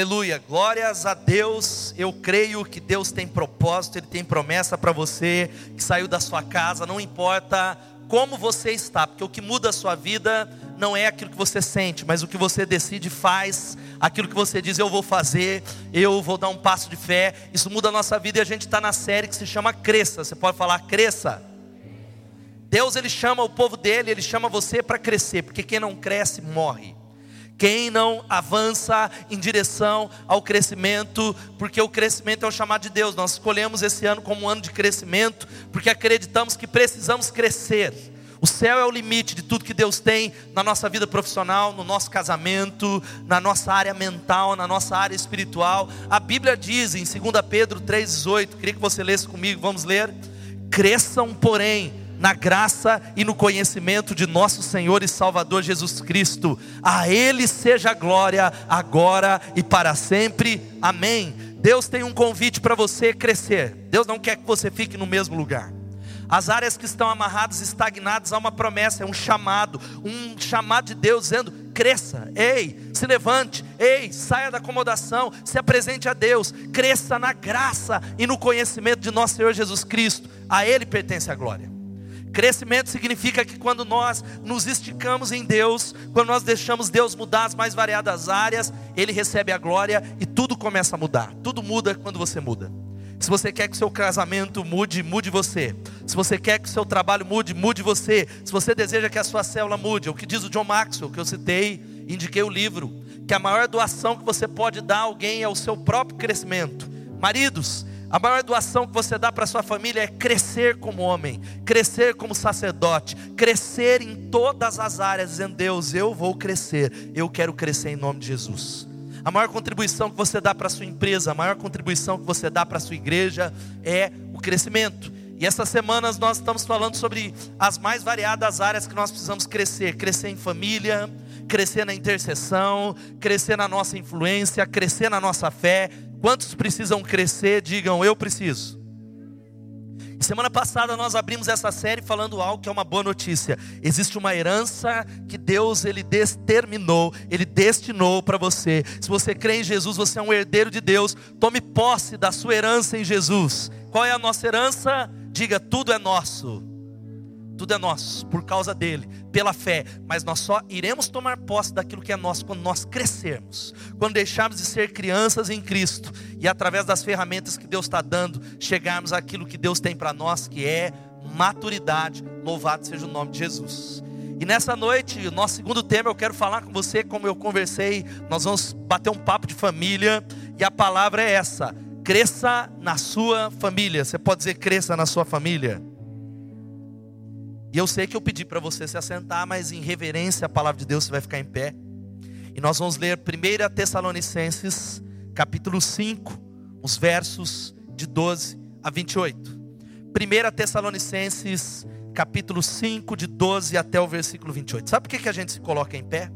Aleluia, glórias a Deus. Eu creio que Deus tem propósito, Ele tem promessa para você que saiu da sua casa, não importa como você está, porque o que muda a sua vida não é aquilo que você sente, mas o que você decide faz, aquilo que você diz, eu vou fazer, eu vou dar um passo de fé. Isso muda a nossa vida e a gente está na série que se chama Cresça. Você pode falar, cresça. Deus ele chama o povo dele, ele chama você para crescer, porque quem não cresce morre. Quem não avança em direção ao crescimento, porque o crescimento é o chamado de Deus. Nós escolhemos esse ano como um ano de crescimento, porque acreditamos que precisamos crescer. O céu é o limite de tudo que Deus tem na nossa vida profissional, no nosso casamento, na nossa área mental, na nossa área espiritual. A Bíblia diz em 2 Pedro 3,18, queria que você lesse comigo, vamos ler. Cresçam, porém, na graça e no conhecimento de nosso Senhor e Salvador Jesus Cristo. A Ele seja a glória, agora e para sempre. Amém. Deus tem um convite para você crescer. Deus não quer que você fique no mesmo lugar. As áreas que estão amarradas, estagnadas, há uma promessa, é um chamado, um chamado de Deus dizendo: cresça, ei, se levante, ei, saia da acomodação, se apresente a Deus, cresça na graça e no conhecimento de nosso Senhor Jesus Cristo, a Ele pertence a glória. Crescimento significa que quando nós nos esticamos em Deus, quando nós deixamos Deus mudar as mais variadas áreas, Ele recebe a glória e tudo começa a mudar. Tudo muda quando você muda. Se você quer que o seu casamento mude, mude você. Se você quer que o seu trabalho mude, mude você. Se você deseja que a sua célula mude, é o que diz o John Maxwell, que eu citei, indiquei o livro, que a maior doação que você pode dar a alguém é o seu próprio crescimento. Maridos, a maior doação que você dá para sua família é crescer como homem, crescer como sacerdote, crescer em todas as áreas, dizendo: Deus, eu vou crescer, eu quero crescer em nome de Jesus. A maior contribuição que você dá para sua empresa, a maior contribuição que você dá para sua igreja é o crescimento. E essas semanas nós estamos falando sobre as mais variadas áreas que nós precisamos crescer: crescer em família, crescer na intercessão, crescer na nossa influência, crescer na nossa fé, Quantos precisam crescer? Digam, eu preciso. Semana passada nós abrimos essa série falando algo que é uma boa notícia. Existe uma herança que Deus ele determinou, ele destinou para você. Se você crê em Jesus, você é um herdeiro de Deus. Tome posse da sua herança em Jesus. Qual é a nossa herança? Diga, tudo é nosso tudo é nosso, por causa dele, pela fé, mas nós só iremos tomar posse daquilo que é nosso quando nós crescermos, quando deixarmos de ser crianças em Cristo e através das ferramentas que Deus está dando, chegarmos àquilo que Deus tem para nós, que é maturidade. Louvado seja o nome de Jesus. E nessa noite, o nosso segundo tema, eu quero falar com você, como eu conversei, nós vamos bater um papo de família, e a palavra é essa: cresça na sua família. Você pode dizer cresça na sua família? E eu sei que eu pedi para você se assentar, mas em reverência à palavra de Deus você vai ficar em pé. E nós vamos ler 1 Tessalonicenses, capítulo 5, os versos de 12 a 28. 1 Tessalonicenses, capítulo 5, de 12 até o versículo 28. Sabe por que, que a gente se coloca em pé?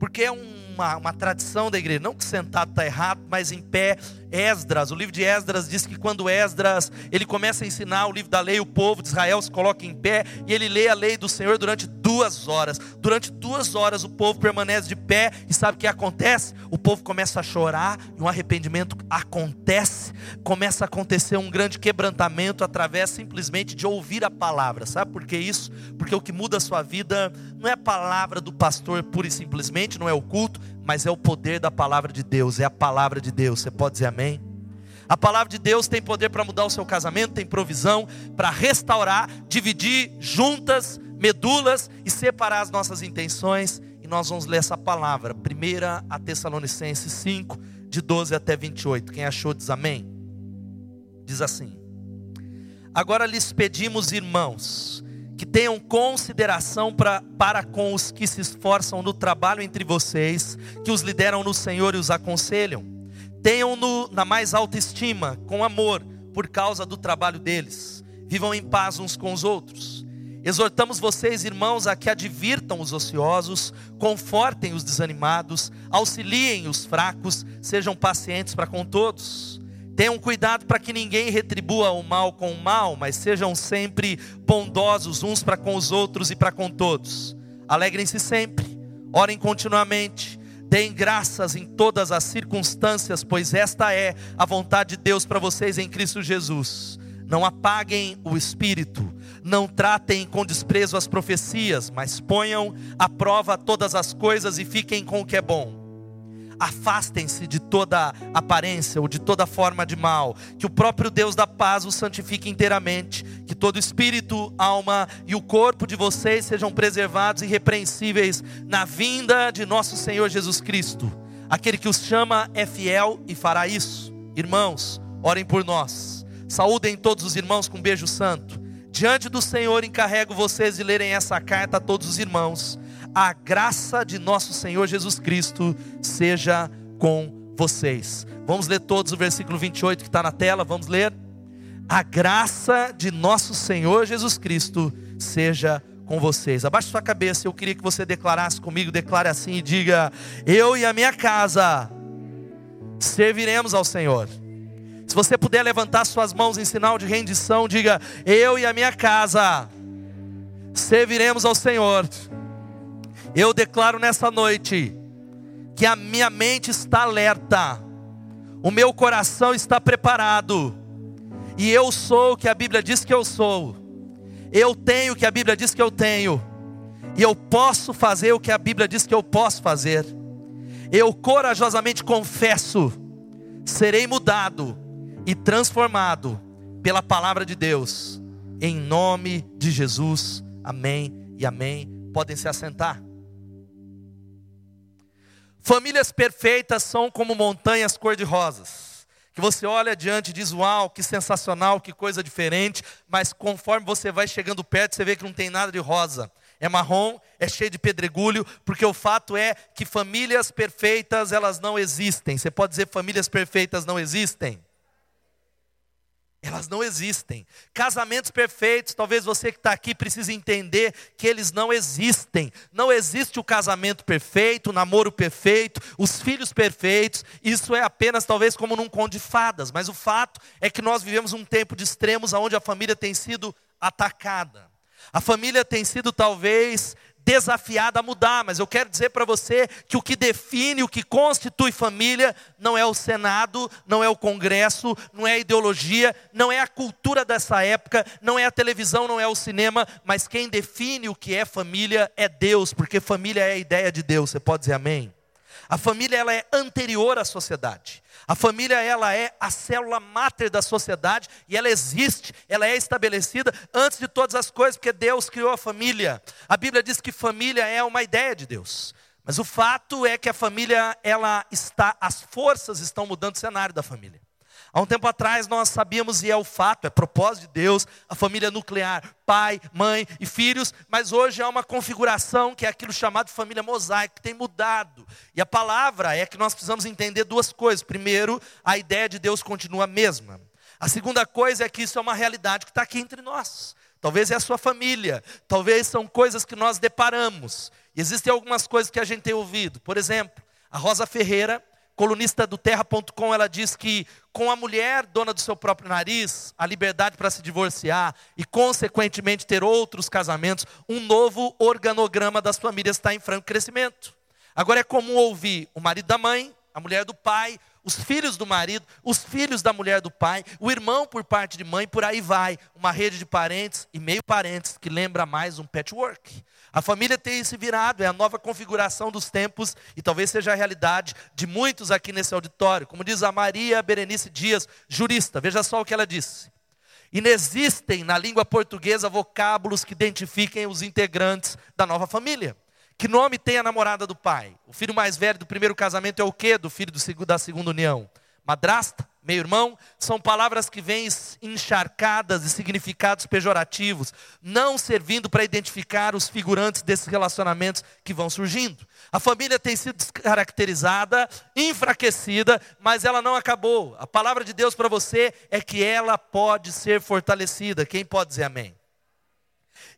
Porque é uma, uma tradição da igreja, não que sentado está errado, mas em pé Esdras, o livro de Esdras diz que quando Esdras ele começa a ensinar o livro da lei, o povo de Israel se coloca em pé e ele lê a lei do Senhor durante duas horas. Durante duas horas o povo permanece de pé e sabe o que acontece? O povo começa a chorar e um arrependimento acontece, começa a acontecer um grande quebrantamento através simplesmente de ouvir a palavra. Sabe por que isso? Porque o que muda a sua vida não é a palavra do pastor pura e simplesmente, não é o culto, mas é o poder da palavra de Deus, é a palavra de Deus. Você pode dizer amém? A palavra de Deus tem poder para mudar o seu casamento, tem provisão para restaurar, dividir juntas, medulas e separar as nossas intenções. E nós vamos ler essa palavra, 1 a Tessalonicenses 5, de 12 até 28. Quem achou diz amém? Diz assim: Agora lhes pedimos, irmãos, que tenham consideração pra, para com os que se esforçam no trabalho entre vocês, que os lideram no Senhor e os aconselham. Tenham-no na mais alta estima, com amor, por causa do trabalho deles. Vivam em paz uns com os outros. Exortamos vocês, irmãos, a que advirtam os ociosos, confortem os desanimados, auxiliem os fracos, sejam pacientes para com todos. Tenham cuidado para que ninguém retribua o mal com o mal, mas sejam sempre bondosos uns para com os outros e para com todos. Alegrem-se sempre, orem continuamente Deem graças em todas as circunstâncias, pois esta é a vontade de Deus para vocês em Cristo Jesus. Não apaguem o espírito, não tratem com desprezo as profecias, mas ponham à prova todas as coisas e fiquem com o que é bom afastem-se de toda aparência ou de toda forma de mal, que o próprio Deus da paz os santifique inteiramente, que todo espírito, alma e o corpo de vocês sejam preservados irrepreensíveis na vinda de nosso Senhor Jesus Cristo. Aquele que os chama é fiel e fará isso. Irmãos, orem por nós. Saúdem todos os irmãos com um beijo santo. Diante do Senhor encarrego vocês de lerem essa carta a todos os irmãos a graça de nosso Senhor Jesus Cristo seja com vocês. Vamos ler todos o versículo 28 que está na tela, vamos ler. A graça de nosso Senhor Jesus Cristo seja com vocês. Abaixe sua cabeça, eu queria que você declarasse comigo, declare assim e diga: Eu e a minha casa serviremos ao Senhor. Se você puder levantar suas mãos em sinal de rendição, diga: Eu e a minha casa serviremos ao Senhor. Eu declaro nessa noite que a minha mente está alerta, o meu coração está preparado, e eu sou o que a Bíblia diz que eu sou, eu tenho o que a Bíblia diz que eu tenho, e eu posso fazer o que a Bíblia diz que eu posso fazer. Eu corajosamente confesso, serei mudado e transformado pela palavra de Deus, em nome de Jesus. Amém e amém. Podem se assentar. Famílias perfeitas são como montanhas cor-de-rosas. Que você olha adiante e diz: Uau, que sensacional, que coisa diferente. Mas conforme você vai chegando perto, você vê que não tem nada de rosa. É marrom, é cheio de pedregulho, porque o fato é que famílias perfeitas, elas não existem. Você pode dizer famílias perfeitas não existem? Elas não existem. Casamentos perfeitos, talvez você que está aqui precise entender que eles não existem. Não existe o casamento perfeito, o namoro perfeito, os filhos perfeitos. Isso é apenas talvez como num conto de fadas. Mas o fato é que nós vivemos um tempo de extremos onde a família tem sido atacada. A família tem sido talvez desafiada a mudar, mas eu quero dizer para você que o que define, o que constitui família, não é o Senado, não é o Congresso, não é a ideologia, não é a cultura dessa época, não é a televisão, não é o cinema, mas quem define o que é família é Deus, porque família é a ideia de Deus, você pode dizer amém? A família ela é anterior à sociedade. A família ela é a célula máter da sociedade e ela existe, ela é estabelecida antes de todas as coisas, porque Deus criou a família. A Bíblia diz que família é uma ideia de Deus. Mas o fato é que a família ela está, as forças estão mudando o cenário da família. Há um tempo atrás nós sabíamos, e é o fato, é propósito de Deus, a família nuclear, pai, mãe e filhos, mas hoje há uma configuração que é aquilo chamado família mosaico, que tem mudado. E a palavra é que nós precisamos entender duas coisas. Primeiro, a ideia de Deus continua a mesma. A segunda coisa é que isso é uma realidade que está aqui entre nós. Talvez é a sua família, talvez são coisas que nós deparamos. E existem algumas coisas que a gente tem ouvido. Por exemplo, a Rosa Ferreira, colunista do Terra.com, ela diz que com a mulher dona do seu próprio nariz, a liberdade para se divorciar e, consequentemente, ter outros casamentos, um novo organograma das famílias está em franco crescimento. Agora é comum ouvir o marido da mãe, a mulher do pai, os filhos do marido, os filhos da mulher do pai, o irmão por parte de mãe, por aí vai. Uma rede de parentes e meio parentes que lembra mais um patchwork. A família tem se virado, é a nova configuração dos tempos e talvez seja a realidade de muitos aqui nesse auditório. Como diz a Maria Berenice Dias, jurista, veja só o que ela disse. Inexistem na língua portuguesa vocábulos que identifiquem os integrantes da nova família. Que nome tem a namorada do pai? O filho mais velho do primeiro casamento é o quê do filho do, da segunda união? Madrasta? Meu irmão, são palavras que vêm encharcadas de significados pejorativos, não servindo para identificar os figurantes desses relacionamentos que vão surgindo. A família tem sido descaracterizada, enfraquecida, mas ela não acabou. A palavra de Deus para você é que ela pode ser fortalecida. Quem pode dizer amém?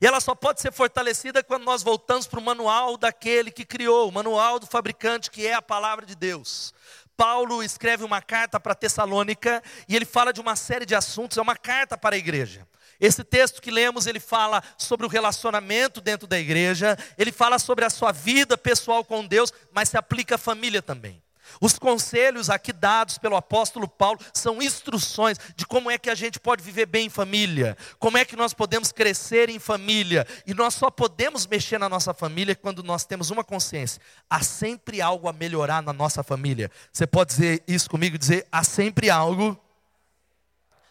E ela só pode ser fortalecida quando nós voltamos para o manual daquele que criou, o manual do fabricante, que é a palavra de Deus. Paulo escreve uma carta para Tessalônica e ele fala de uma série de assuntos, é uma carta para a igreja. Esse texto que lemos, ele fala sobre o relacionamento dentro da igreja, ele fala sobre a sua vida pessoal com Deus, mas se aplica à família também. Os conselhos aqui dados pelo apóstolo Paulo são instruções de como é que a gente pode viver bem em família, como é que nós podemos crescer em família, e nós só podemos mexer na nossa família quando nós temos uma consciência. Há sempre algo a melhorar na nossa família. Você pode dizer isso comigo, dizer há sempre algo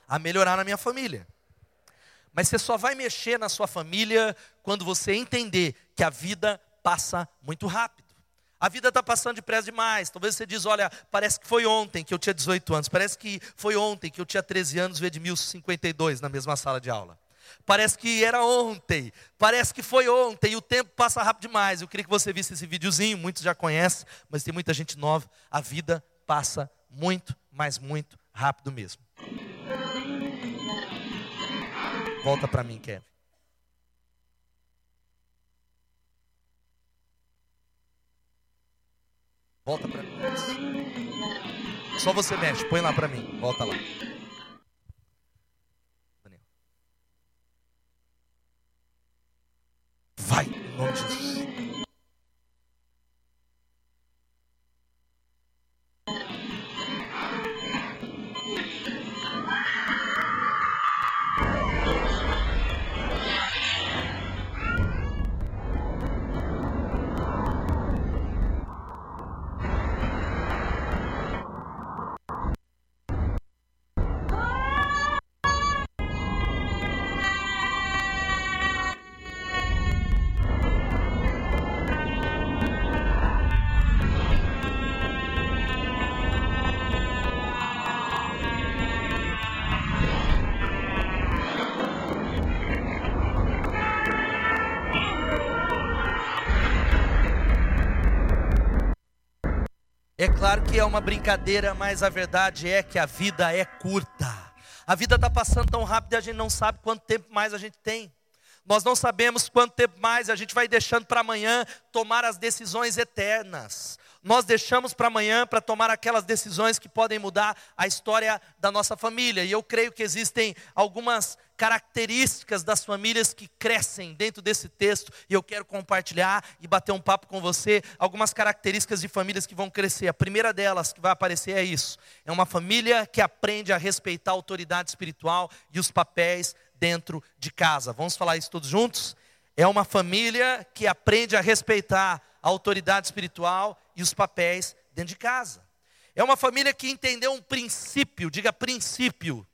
a melhorar na minha família. Mas você só vai mexer na sua família quando você entender que a vida passa muito rápido. A vida está passando depressa demais. Talvez você diz, olha, parece que foi ontem que eu tinha 18 anos. Parece que foi ontem que eu tinha 13 anos e Edmilson 52 na mesma sala de aula. Parece que era ontem. Parece que foi ontem. O tempo passa rápido demais. Eu queria que você visse esse videozinho. Muitos já conhecem, mas tem muita gente nova. A vida passa muito, mas muito rápido mesmo. Volta para mim, Kevin. Volta para mim. Só você mexe, põe lá para mim. Volta lá. Vai, em nome de Jesus. Claro que é uma brincadeira, mas a verdade é que a vida é curta. A vida está passando tão rápido e a gente não sabe quanto tempo mais a gente tem. Nós não sabemos quanto tempo mais a gente vai deixando para amanhã tomar as decisões eternas nós deixamos para amanhã para tomar aquelas decisões que podem mudar a história da nossa família. E eu creio que existem algumas características das famílias que crescem dentro desse texto, e eu quero compartilhar e bater um papo com você, algumas características de famílias que vão crescer. A primeira delas que vai aparecer é isso: é uma família que aprende a respeitar a autoridade espiritual e os papéis dentro de casa. Vamos falar isso todos juntos? É uma família que aprende a respeitar a autoridade espiritual e os papéis dentro de casa. É uma família que entendeu um princípio, diga princípio,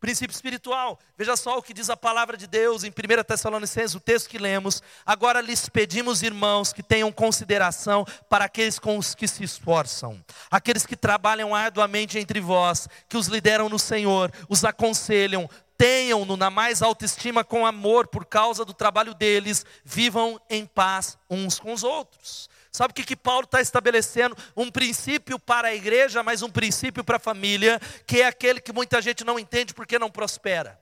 princípio espiritual. Veja só o que diz a palavra de Deus em 1 Tessalonicenses, o texto que lemos. Agora lhes pedimos, irmãos, que tenham consideração para aqueles com os que se esforçam, aqueles que trabalham arduamente entre vós, que os lideram no Senhor, os aconselham, tenham-no na mais alta estima com amor por causa do trabalho deles, vivam em paz uns com os outros. Sabe o que, que Paulo está estabelecendo? Um princípio para a igreja, mas um princípio para a família, que é aquele que muita gente não entende porque não prospera.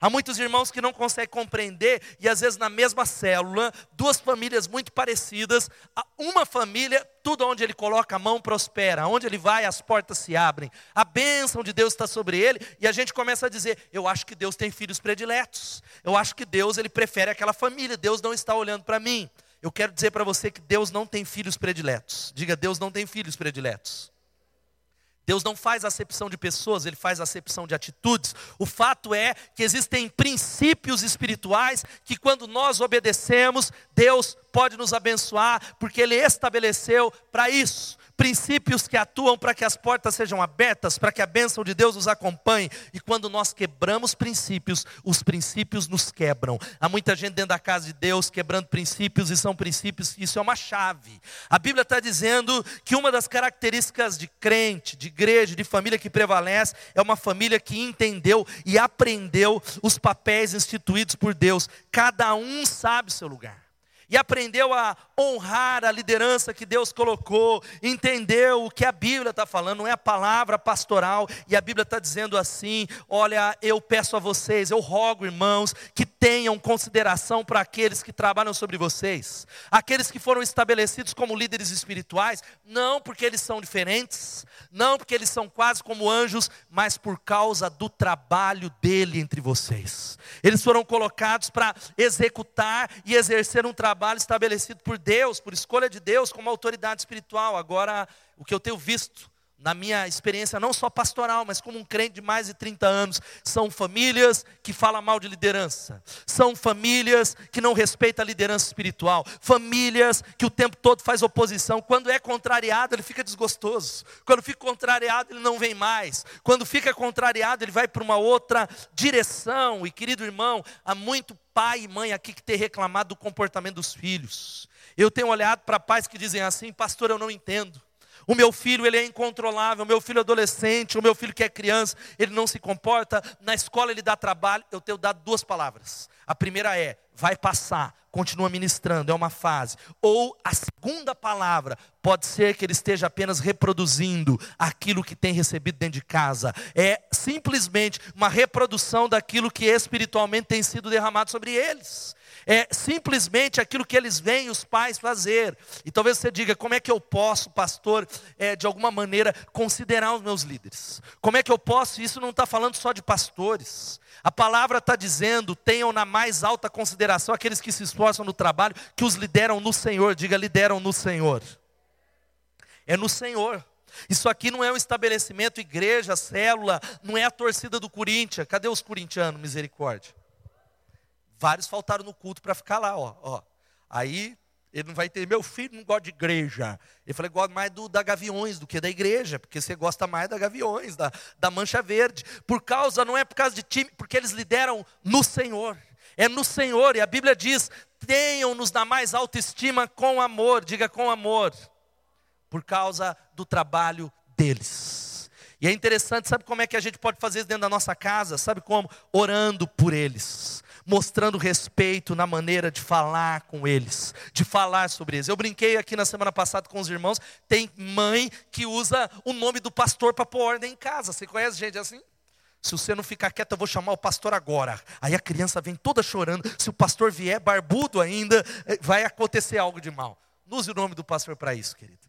Há muitos irmãos que não conseguem compreender, e às vezes na mesma célula, duas famílias muito parecidas, uma família, tudo onde ele coloca a mão prospera, onde ele vai as portas se abrem, a bênção de Deus está sobre ele, e a gente começa a dizer: Eu acho que Deus tem filhos prediletos, eu acho que Deus ele prefere aquela família, Deus não está olhando para mim. Eu quero dizer para você que Deus não tem filhos prediletos. Diga, Deus não tem filhos prediletos. Deus não faz acepção de pessoas, Ele faz acepção de atitudes. O fato é que existem princípios espirituais que, quando nós obedecemos, Deus pode nos abençoar, porque Ele estabeleceu para isso princípios que atuam para que as portas sejam abertas, para que a bênção de Deus nos acompanhe. E quando nós quebramos princípios, os princípios nos quebram. Há muita gente dentro da casa de Deus quebrando princípios, e são princípios, isso é uma chave. A Bíblia está dizendo que uma das características de crente, de igreja, de família que prevalece, é uma família que entendeu e aprendeu os papéis instituídos por Deus. Cada um sabe seu lugar e aprendeu a honrar a liderança que Deus colocou, entender o que a Bíblia está falando, não é a palavra pastoral, e a Bíblia está dizendo assim: olha, eu peço a vocês, eu rogo, irmãos, que tenham consideração para aqueles que trabalham sobre vocês, aqueles que foram estabelecidos como líderes espirituais, não porque eles são diferentes, não porque eles são quase como anjos, mas por causa do trabalho dele entre vocês. Eles foram colocados para executar e exercer um trabalho estabelecido por Deus, por escolha de Deus, como autoridade espiritual. Agora, o que eu tenho visto na minha experiência, não só pastoral, mas como um crente de mais de 30 anos, são famílias que falam mal de liderança, são famílias que não respeitam a liderança espiritual, famílias que o tempo todo faz oposição, quando é contrariado ele fica desgostoso, quando fica contrariado ele não vem mais, quando fica contrariado ele vai para uma outra direção, e querido irmão, há muito pai e mãe aqui que tem reclamado do comportamento dos filhos, eu tenho olhado para pais que dizem assim, pastor eu não entendo, o meu filho, ele é incontrolável, o meu filho adolescente, o meu filho que é criança, ele não se comporta, na escola ele dá trabalho. Eu tenho dado duas palavras. A primeira é: vai passar, continua ministrando, é uma fase. Ou a segunda palavra, pode ser que ele esteja apenas reproduzindo aquilo que tem recebido dentro de casa. É simplesmente uma reprodução daquilo que espiritualmente tem sido derramado sobre eles é simplesmente aquilo que eles veem os pais fazer. E talvez você diga: como é que eu posso, pastor, é, de alguma maneira, considerar os meus líderes? Como é que eu posso? Isso não está falando só de pastores. A palavra está dizendo: tenham na mais alta consideração aqueles que se esforçam no trabalho, que os lideram no Senhor. Diga: lideram no Senhor. É no Senhor. Isso aqui não é um estabelecimento, igreja, célula, não é a torcida do Corinthians. Cadê os corintianos, misericórdia? Vários faltaram no culto para ficar lá, ó, ó. Aí ele não vai ter, meu filho não gosta de igreja. Ele falou, gosta mais do, da Gaviões do que da igreja, porque você gosta mais da Gaviões, da, da Mancha Verde. Por causa, não é por causa de time, porque eles lideram no Senhor. É no Senhor, e a Bíblia diz: tenham-nos na mais alta estima com amor, diga com amor, por causa do trabalho deles. E é interessante, sabe como é que a gente pode fazer isso dentro da nossa casa? Sabe como? Orando por eles mostrando respeito na maneira de falar com eles, de falar sobre eles. Eu brinquei aqui na semana passada com os irmãos, tem mãe que usa o nome do pastor para pôr ordem em casa. Você conhece gente assim? Se você não ficar quieto, eu vou chamar o pastor agora. Aí a criança vem toda chorando. Se o pastor vier barbudo ainda, eh, vai acontecer algo de mal. Não use o nome do pastor para isso, querido.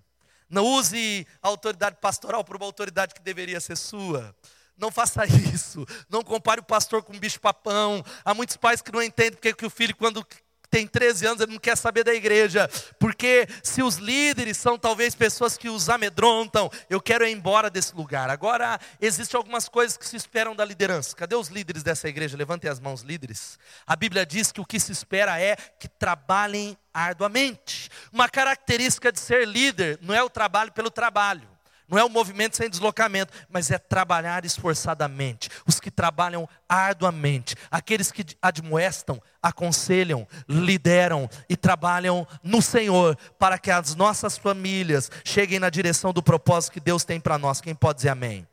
Não use a autoridade pastoral por uma autoridade que deveria ser sua. Não faça isso. Não compare o pastor com um bicho-papão. Há muitos pais que não entendem porque que o filho, quando tem 13 anos, ele não quer saber da igreja. Porque se os líderes são talvez pessoas que os amedrontam, eu quero ir embora desse lugar. Agora, existem algumas coisas que se esperam da liderança. Cadê os líderes dessa igreja? Levantem as mãos, líderes. A Bíblia diz que o que se espera é que trabalhem arduamente. Uma característica de ser líder não é o trabalho pelo trabalho. Não é um movimento sem deslocamento, mas é trabalhar esforçadamente. Os que trabalham arduamente, aqueles que admoestam, aconselham, lideram e trabalham no Senhor para que as nossas famílias cheguem na direção do propósito que Deus tem para nós. Quem pode dizer amém?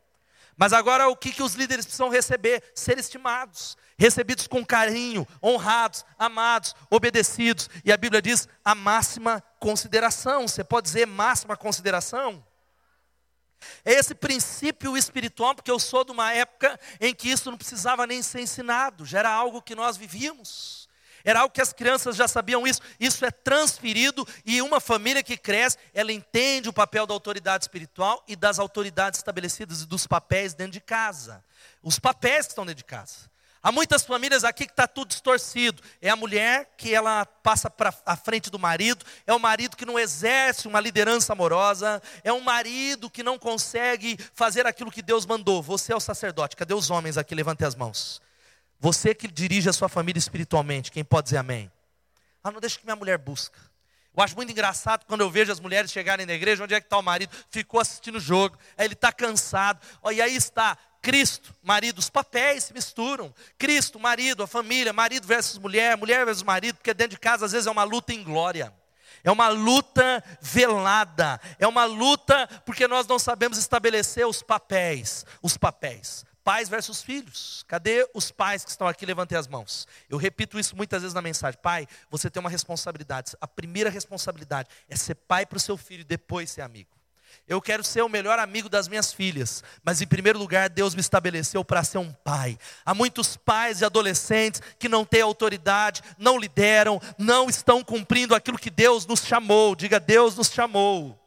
Mas agora o que, que os líderes precisam receber? Ser estimados, recebidos com carinho, honrados, amados, obedecidos. E a Bíblia diz a máxima consideração. Você pode dizer máxima consideração? É esse princípio espiritual, porque eu sou de uma época em que isso não precisava nem ser ensinado, já era algo que nós vivíamos. Era algo que as crianças já sabiam isso. Isso é transferido e uma família que cresce, ela entende o papel da autoridade espiritual e das autoridades estabelecidas e dos papéis dentro de casa. Os papéis que estão dentro de casa. Há muitas famílias aqui que está tudo distorcido. É a mulher que ela passa para a frente do marido, é o marido que não exerce uma liderança amorosa, é um marido que não consegue fazer aquilo que Deus mandou. Você é o sacerdote, cadê os homens aqui? Levante as mãos. Você que dirige a sua família espiritualmente, quem pode dizer amém? Ah, não deixa que minha mulher busca. Eu acho muito engraçado quando eu vejo as mulheres chegarem na igreja, onde é que está o marido? Ficou assistindo o jogo, aí ele está cansado. Oh, e aí está, Cristo, marido, os papéis se misturam. Cristo, marido, a família, marido versus mulher, mulher versus marido, porque dentro de casa às vezes é uma luta em glória. É uma luta velada, é uma luta porque nós não sabemos estabelecer os papéis, os papéis. Pais versus filhos. Cadê os pais que estão aqui? Levantem as mãos. Eu repito isso muitas vezes na mensagem. Pai, você tem uma responsabilidade. A primeira responsabilidade é ser pai para o seu filho e depois ser amigo. Eu quero ser o melhor amigo das minhas filhas, mas em primeiro lugar, Deus me estabeleceu para ser um pai. Há muitos pais e adolescentes que não têm autoridade, não lideram, não estão cumprindo aquilo que Deus nos chamou. Diga, Deus nos chamou.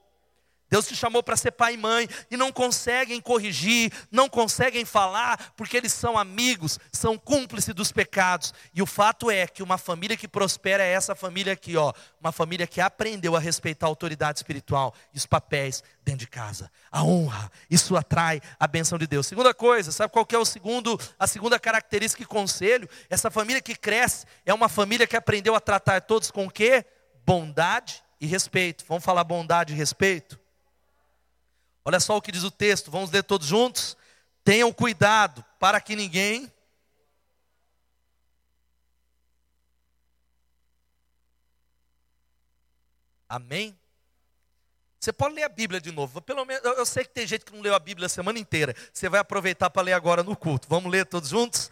Deus te chamou para ser pai e mãe e não conseguem corrigir, não conseguem falar, porque eles são amigos, são cúmplices dos pecados. E o fato é que uma família que prospera é essa família aqui, ó, uma família que aprendeu a respeitar a autoridade espiritual e os papéis dentro de casa. A honra, isso atrai a benção de Deus. Segunda coisa, sabe qual é o segundo, a segunda característica e conselho? Essa família que cresce é uma família que aprendeu a tratar todos com o quê? Bondade e respeito. Vamos falar bondade e respeito? Olha só o que diz o texto, vamos ler todos juntos. Tenham cuidado para que ninguém Amém? Você pode ler a Bíblia de novo. Pelo menos eu sei que tem gente que não leu a Bíblia a semana inteira. Você vai aproveitar para ler agora no culto. Vamos ler todos juntos?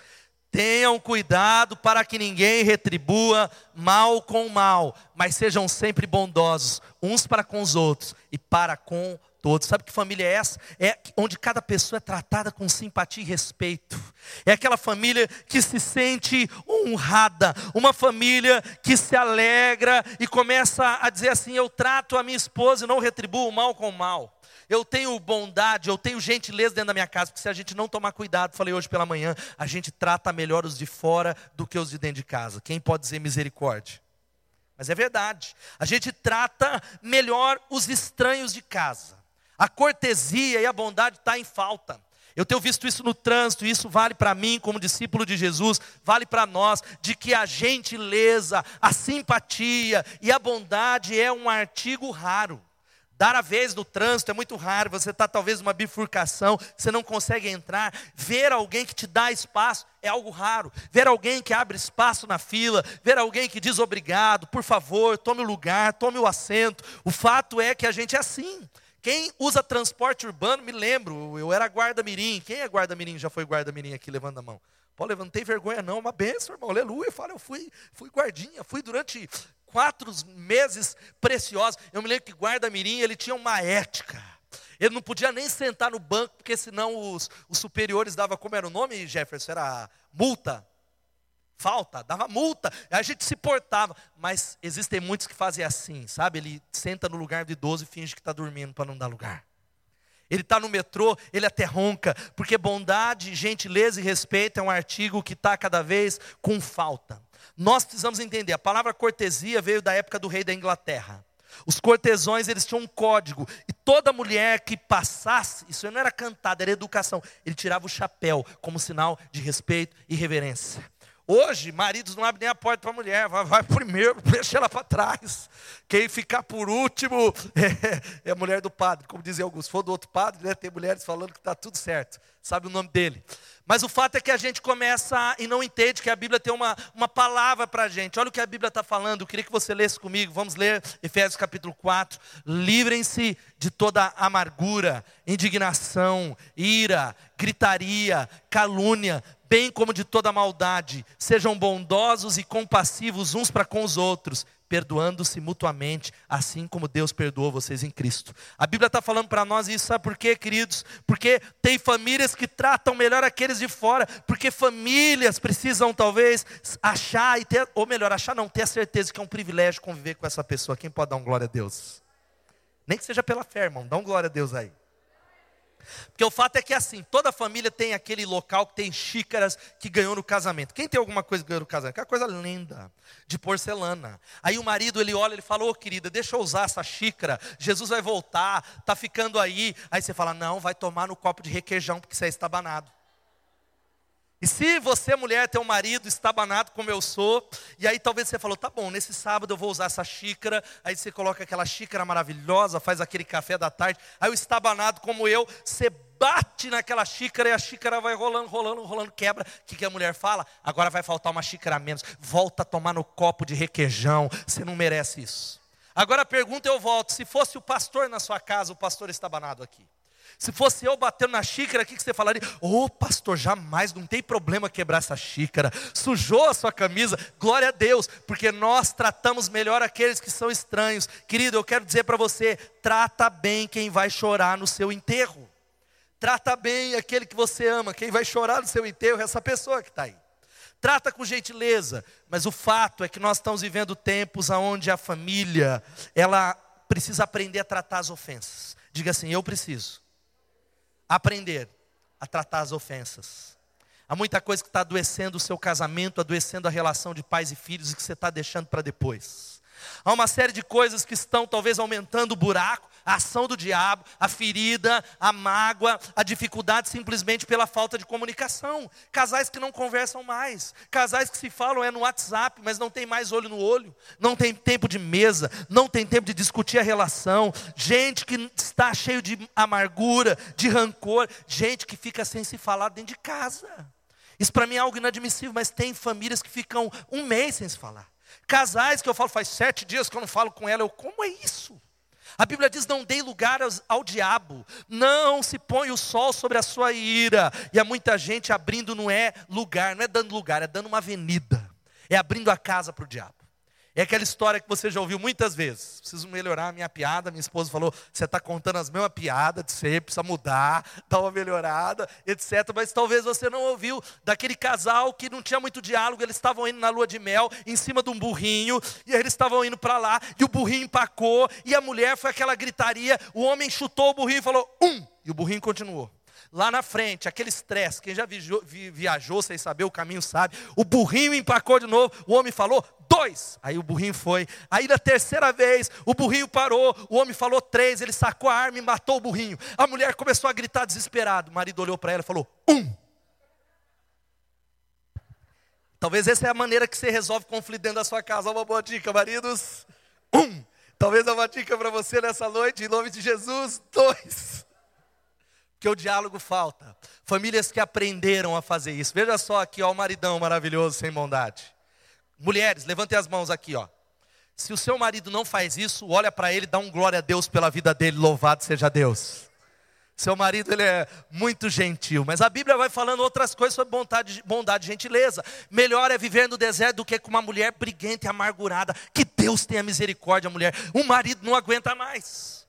Tenham cuidado para que ninguém retribua mal com mal, mas sejam sempre bondosos uns para com os outros e para com todos. Sabe que família é essa? É onde cada pessoa é tratada com simpatia e respeito. É aquela família que se sente honrada, uma família que se alegra e começa a dizer assim: eu trato a minha esposa e não retribuo o mal com o mal. Eu tenho bondade, eu tenho gentileza dentro da minha casa, porque se a gente não tomar cuidado, falei hoje pela manhã, a gente trata melhor os de fora do que os de dentro de casa. Quem pode dizer misericórdia? Mas é verdade. A gente trata melhor os estranhos de casa. A cortesia e a bondade está em falta. Eu tenho visto isso no trânsito, e isso vale para mim como discípulo de Jesus, vale para nós, de que a gentileza, a simpatia e a bondade é um artigo raro. Dar a vez no trânsito é muito raro, você está talvez numa bifurcação, você não consegue entrar. Ver alguém que te dá espaço é algo raro. Ver alguém que abre espaço na fila, ver alguém que diz obrigado, por favor, tome o lugar, tome o assento. O fato é que a gente é assim. Quem usa transporte urbano, me lembro, eu era guarda-mirim. Quem é guarda-mirim? Já foi guarda-mirim aqui, levando a mão. Pô, levantei vergonha não, uma benção, irmão, aleluia. Fala, eu fui, fui guardinha, fui durante quatro meses preciosos. Eu me lembro que guarda-mirim, ele tinha uma ética. Ele não podia nem sentar no banco, porque senão os, os superiores davam, como era o nome, Jefferson? Era multa falta, dava multa, a gente se portava. Mas existem muitos que fazem assim, sabe? Ele senta no lugar de idoso e finge que está dormindo para não dar lugar. Ele está no metrô, ele até ronca, porque bondade, gentileza e respeito é um artigo que está cada vez com falta. Nós precisamos entender, a palavra cortesia veio da época do rei da Inglaterra. Os cortesões, eles tinham um código, e toda mulher que passasse, isso não era cantada, era educação, ele tirava o chapéu como sinal de respeito e reverência. Hoje, maridos não abrem nem a porta para a mulher, vai, vai, primeiro, deixa ela para trás. Quem ficar por último é, é, a mulher do padre, como dizia alguns. Se for do outro padre, né, tem mulheres falando que está tudo certo, sabe o nome dele. Mas o fato é que a gente começa e não entende que a Bíblia tem uma, uma palavra para a gente. Olha o que a Bíblia está falando, eu queria que você lesse comigo. Vamos ler Efésios capítulo 4. Livrem-se de toda amargura, indignação, ira, gritaria, calúnia bem como de toda maldade. Sejam bondosos e compassivos uns para com os outros, perdoando-se mutuamente, assim como Deus perdoou vocês em Cristo. A Bíblia está falando para nós isso, sabe por quê, queridos? Porque tem famílias que tratam melhor aqueles de fora, porque famílias precisam talvez achar e ter, ou melhor, achar não, ter a certeza que é um privilégio conviver com essa pessoa. Quem pode dar um glória a Deus? Nem que seja pela fé, irmão, dá um glória a Deus aí. Porque o fato é que assim, toda família tem aquele local que tem xícaras que ganhou no casamento. Quem tem alguma coisa que ganhou no casamento? Aquela coisa linda, de porcelana. Aí o marido, ele olha, ele fala, ô oh, querida, deixa eu usar essa xícara, Jesus vai voltar, tá ficando aí. Aí você fala, não, vai tomar no copo de requeijão, porque isso é estabanado. E se você, mulher, tem um marido estabanado como eu sou, e aí talvez você falou, tá bom, nesse sábado eu vou usar essa xícara, aí você coloca aquela xícara maravilhosa, faz aquele café da tarde, aí o estabanado como eu, você bate naquela xícara e a xícara vai rolando, rolando, rolando, quebra. O que, que a mulher fala? Agora vai faltar uma xícara a menos, volta a tomar no copo de requeijão, você não merece isso. Agora a pergunta eu volto, se fosse o pastor na sua casa, o pastor estabanado aqui. Se fosse eu batendo na xícara, o que você falaria? Ô oh, pastor, jamais, não tem problema quebrar essa xícara. Sujou a sua camisa, glória a Deus, porque nós tratamos melhor aqueles que são estranhos. Querido, eu quero dizer para você: trata bem quem vai chorar no seu enterro. Trata bem aquele que você ama. Quem vai chorar no seu enterro é essa pessoa que está aí. Trata com gentileza, mas o fato é que nós estamos vivendo tempos onde a família ela precisa aprender a tratar as ofensas. Diga assim: eu preciso aprender a tratar as ofensas. Há muita coisa que está adoecendo o seu casamento, adoecendo a relação de pais e filhos e que você está deixando para depois. Há uma série de coisas que estão talvez aumentando o buraco, a ação do diabo, a ferida, a mágoa, a dificuldade simplesmente pela falta de comunicação. Casais que não conversam mais, casais que se falam é no WhatsApp, mas não tem mais olho no olho, não tem tempo de mesa, não tem tempo de discutir a relação. Gente que está cheio de amargura, de rancor, gente que fica sem se falar dentro de casa. Isso para mim é algo inadmissível, mas tem famílias que ficam um mês sem se falar. Casais que eu falo, faz sete dias que eu não falo com ela, eu, como é isso? A Bíblia diz: não dê lugar ao diabo, não se põe o sol sobre a sua ira. E há muita gente abrindo, não é lugar, não é dando lugar, é dando uma avenida, é abrindo a casa para o diabo. É aquela história que você já ouviu muitas vezes. Preciso melhorar a minha piada. Minha esposa falou: você está contando as mesmas piadas de sempre, precisa mudar, dar uma melhorada, etc. Mas talvez você não ouviu daquele casal que não tinha muito diálogo. Eles estavam indo na lua de mel, em cima de um burrinho, e eles estavam indo para lá, e o burrinho empacou, e a mulher foi aquela gritaria. O homem chutou o burrinho e falou: um, e o burrinho continuou. Lá na frente, aquele estresse, quem já viajou, sem saber o caminho sabe. O burrinho empacou de novo, o homem falou, dois. Aí o burrinho foi. Aí na terceira vez, o burrinho parou, o homem falou três, ele sacou a arma e matou o burrinho. A mulher começou a gritar desesperado. O marido olhou para ela e falou, um. Talvez essa é a maneira que você resolve conflito dentro da sua casa. Uma boa dica, maridos. Um. Talvez é uma dica para você nessa noite, em nome de Jesus. Dois que o diálogo falta. Famílias que aprenderam a fazer isso. Veja só aqui, ó, o maridão maravilhoso sem bondade. Mulheres, levantem as mãos aqui, ó. Se o seu marido não faz isso, olha para ele, dá um glória a Deus pela vida dele, louvado seja Deus. Seu marido ele é muito gentil, mas a Bíblia vai falando outras coisas sobre bondade, bondade e gentileza. Melhor é viver no deserto do que com uma mulher briguenta e amargurada. Que Deus tenha misericórdia, mulher. O marido não aguenta mais.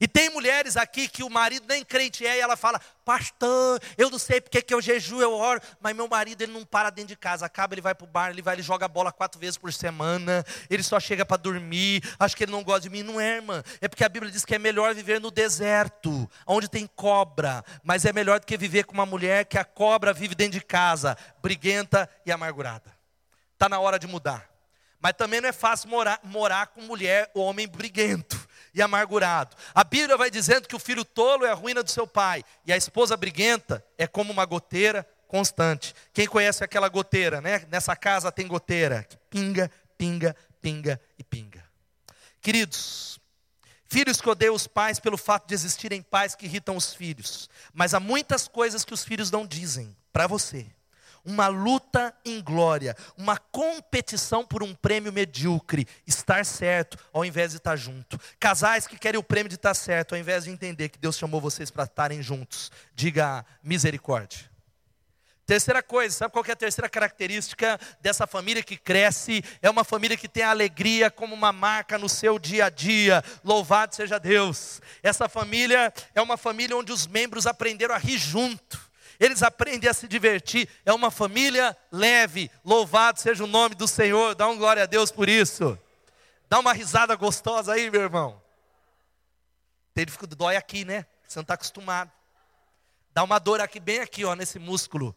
E tem mulheres aqui que o marido nem crente é e ela fala: Pastor, eu não sei porque que eu jejuo, eu oro, mas meu marido ele não para dentro de casa. Acaba, ele vai para o bar, ele vai, ele joga bola quatro vezes por semana, ele só chega para dormir. Acho que ele não gosta de mim. Não é, irmã. É porque a Bíblia diz que é melhor viver no deserto, onde tem cobra, mas é melhor do que viver com uma mulher que a cobra vive dentro de casa, briguenta e amargurada. Está na hora de mudar. Mas também não é fácil morar, morar com mulher homem briguento e amargurado. A Bíblia vai dizendo que o filho tolo é a ruína do seu pai, e a esposa briguenta é como uma goteira constante. Quem conhece aquela goteira, né? Nessa casa tem goteira, que pinga, pinga, pinga e pinga. Queridos, filhos que odeiam os pais pelo fato de existirem pais que irritam os filhos, mas há muitas coisas que os filhos não dizem para você uma luta em glória, uma competição por um prêmio medíocre, estar certo ao invés de estar junto. Casais que querem o prêmio de estar certo ao invés de entender que Deus chamou vocês para estarem juntos. Diga misericórdia. Terceira coisa, sabe qual é a terceira característica dessa família que cresce? É uma família que tem a alegria como uma marca no seu dia a dia. Louvado seja Deus. Essa família é uma família onde os membros aprenderam a rir junto eles aprendem a se divertir. É uma família leve. Louvado seja o nome do Senhor. Dá um glória a Deus por isso. Dá uma risada gostosa aí, meu irmão. Tem dificuldade, dói aqui, né? Você não está acostumado. Dá uma dor aqui, bem aqui, ó, nesse músculo.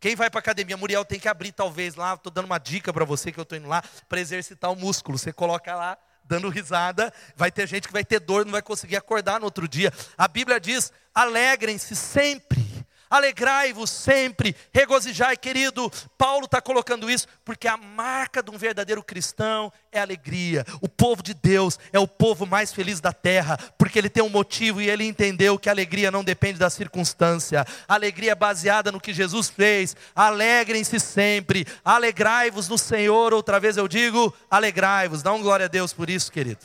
Quem vai para academia, Muriel tem que abrir talvez lá. Estou dando uma dica para você que eu estou indo lá para exercitar o músculo. Você coloca lá, dando risada. Vai ter gente que vai ter dor, não vai conseguir acordar no outro dia. A Bíblia diz: alegrem-se sempre Alegrai-vos sempre, regozijai, querido. Paulo está colocando isso porque a marca de um verdadeiro cristão é alegria. O povo de Deus é o povo mais feliz da terra, porque ele tem um motivo e ele entendeu que a alegria não depende da circunstância. A alegria é baseada no que Jesus fez. Alegrem-se sempre, alegrai-vos no Senhor. Outra vez eu digo, alegrai-vos. Dá um glória a Deus por isso, querido.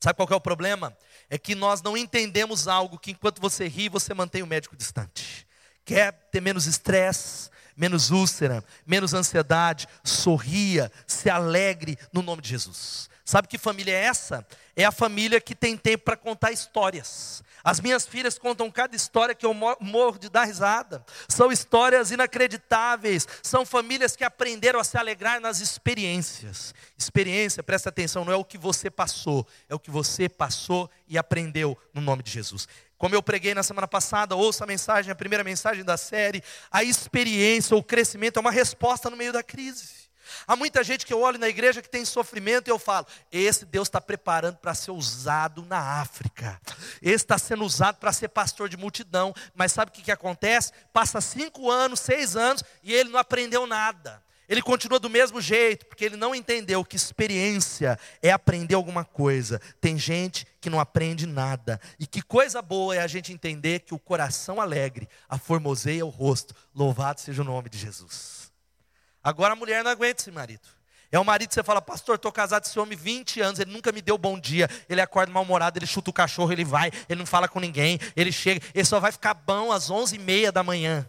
Sabe qual é o problema? É que nós não entendemos algo que enquanto você ri, você mantém o médico distante. Quer ter menos estresse, menos úlcera, menos ansiedade, sorria, se alegre no nome de Jesus. Sabe que família é essa? É a família que tem tempo para contar histórias. As minhas filhas contam cada história que eu morro de dar risada. São histórias inacreditáveis. São famílias que aprenderam a se alegrar nas experiências. Experiência, presta atenção, não é o que você passou, é o que você passou e aprendeu no nome de Jesus. Como eu preguei na semana passada, ouça a mensagem, a primeira mensagem da série. A experiência, o crescimento é uma resposta no meio da crise. Há muita gente que eu olho na igreja que tem sofrimento e eu falo: esse Deus está preparando para ser usado na África, esse está sendo usado para ser pastor de multidão, mas sabe o que, que acontece? Passa cinco anos, seis anos e ele não aprendeu nada. Ele continua do mesmo jeito, porque ele não entendeu que experiência é aprender alguma coisa. Tem gente que não aprende nada. E que coisa boa é a gente entender que o coração alegre aformoseia o rosto. Louvado seja o nome de Jesus. Agora a mulher não aguenta esse marido. É o marido que você fala, pastor, estou casado com esse homem 20 anos, ele nunca me deu bom dia, ele acorda mal-humorado, ele chuta o cachorro, ele vai, ele não fala com ninguém, ele chega, ele só vai ficar bom às 11h30 da manhã.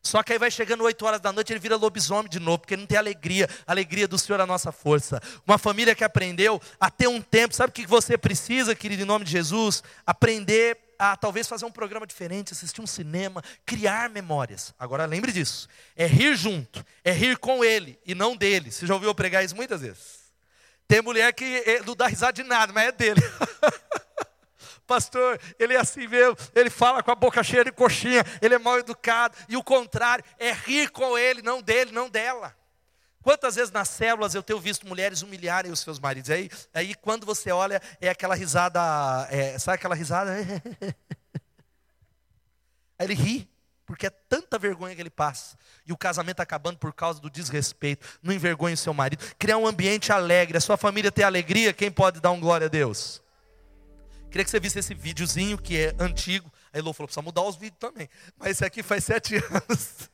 Só que aí vai chegando 8 horas da noite, ele vira lobisomem de novo, porque ele não tem alegria, a alegria do Senhor é a nossa força. Uma família que aprendeu a ter um tempo, sabe o que você precisa, querido, em nome de Jesus? Aprender a talvez fazer um programa diferente, assistir um cinema, criar memórias. Agora lembre disso: é rir junto, é rir com ele e não dele. Você já ouviu eu pregar isso muitas vezes? Tem mulher que eh, não dá risada de nada, mas é dele. Pastor, ele é assim mesmo, ele fala com a boca cheia de coxinha, ele é mal educado, e o contrário, é rir com ele, não dele, não dela. Quantas vezes nas células eu tenho visto mulheres humilharem os seus maridos? Aí, aí quando você olha, é aquela risada, é, sabe aquela risada? Aí ele ri, porque é tanta vergonha que ele passa. E o casamento acabando por causa do desrespeito. Não envergonhe o seu marido. Criar um ambiente alegre. A sua família ter alegria, quem pode dar um glória a Deus? Queria que você visse esse videozinho que é antigo. Aí Elô falou: precisa mudar os vídeos também. Mas esse aqui faz sete anos.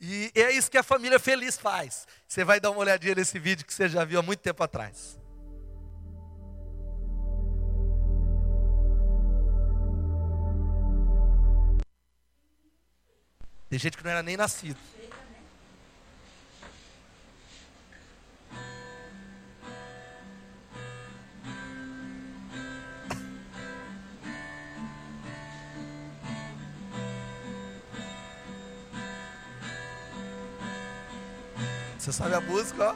E é isso que a família feliz faz. Você vai dar uma olhadinha nesse vídeo que você já viu há muito tempo atrás. Tem gente que não era nem nascido. Você sabe a música, ó.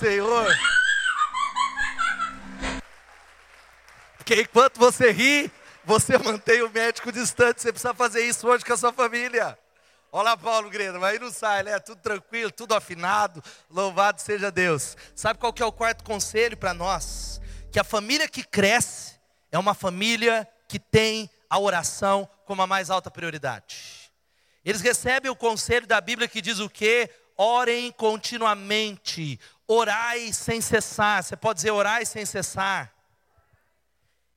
Senhor. Porque enquanto você ri, você mantém o médico distante. Você precisa fazer isso hoje com a sua família. Olha Paulo Grena, mas aí não sai, né? Tudo tranquilo, tudo afinado. Louvado seja Deus. Sabe qual que é o quarto conselho para nós? Que a família que cresce é uma família que tem a oração como a mais alta prioridade. Eles recebem o conselho da Bíblia que diz o quê? Orem continuamente, orai sem cessar. Você pode dizer orai sem cessar.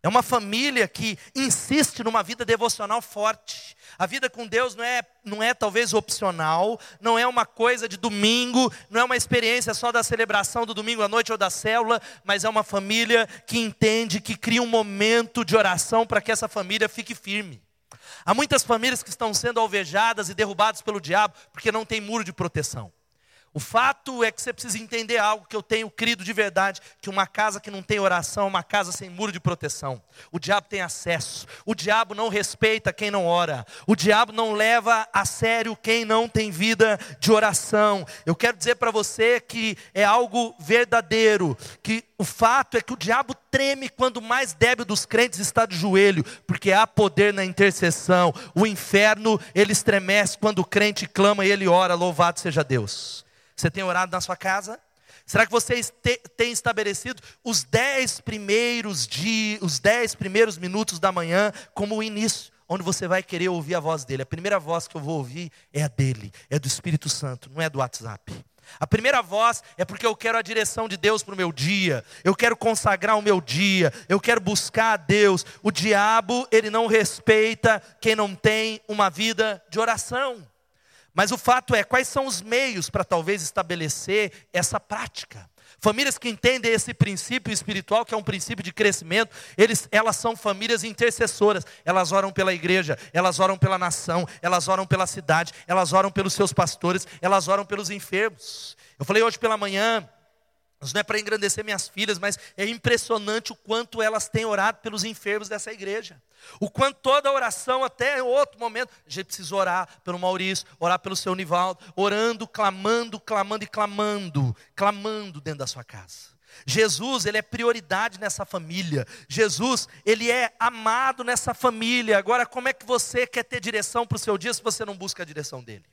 É uma família que insiste numa vida devocional forte. A vida com Deus não é, não é talvez opcional, não é uma coisa de domingo, não é uma experiência só da celebração do domingo à noite ou da célula, mas é uma família que entende, que cria um momento de oração para que essa família fique firme. Há muitas famílias que estão sendo alvejadas e derrubadas pelo diabo porque não tem muro de proteção. O fato é que você precisa entender algo que eu tenho crido de verdade: que uma casa que não tem oração é uma casa sem muro de proteção. O diabo tem acesso, o diabo não respeita quem não ora, o diabo não leva a sério quem não tem vida de oração. Eu quero dizer para você que é algo verdadeiro, que o fato é que o diabo treme quando o mais débil dos crentes está de joelho, porque há poder na intercessão. O inferno, ele estremece quando o crente clama e ele ora, louvado seja Deus. Você tem orado na sua casa? Será que você tem estabelecido os dez primeiros dias, os dez primeiros minutos da manhã como o início, onde você vai querer ouvir a voz dele? A primeira voz que eu vou ouvir é a dele, é do Espírito Santo, não é do WhatsApp. A primeira voz é porque eu quero a direção de Deus para o meu dia, eu quero consagrar o meu dia, eu quero buscar a Deus. O diabo, ele não respeita quem não tem uma vida de oração. Mas o fato é, quais são os meios para talvez estabelecer essa prática? Famílias que entendem esse princípio espiritual, que é um princípio de crescimento, eles, elas são famílias intercessoras. Elas oram pela igreja, elas oram pela nação, elas oram pela cidade, elas oram pelos seus pastores, elas oram pelos enfermos. Eu falei hoje pela manhã, isso não é para engrandecer minhas filhas, mas é impressionante o quanto elas têm orado pelos enfermos dessa igreja. O quanto toda oração, até outro momento, a gente precisa orar pelo Maurício, orar pelo seu Nivaldo, orando, clamando, clamando e clamando, clamando dentro da sua casa. Jesus, ele é prioridade nessa família. Jesus, ele é amado nessa família. Agora, como é que você quer ter direção para o seu dia se você não busca a direção dele?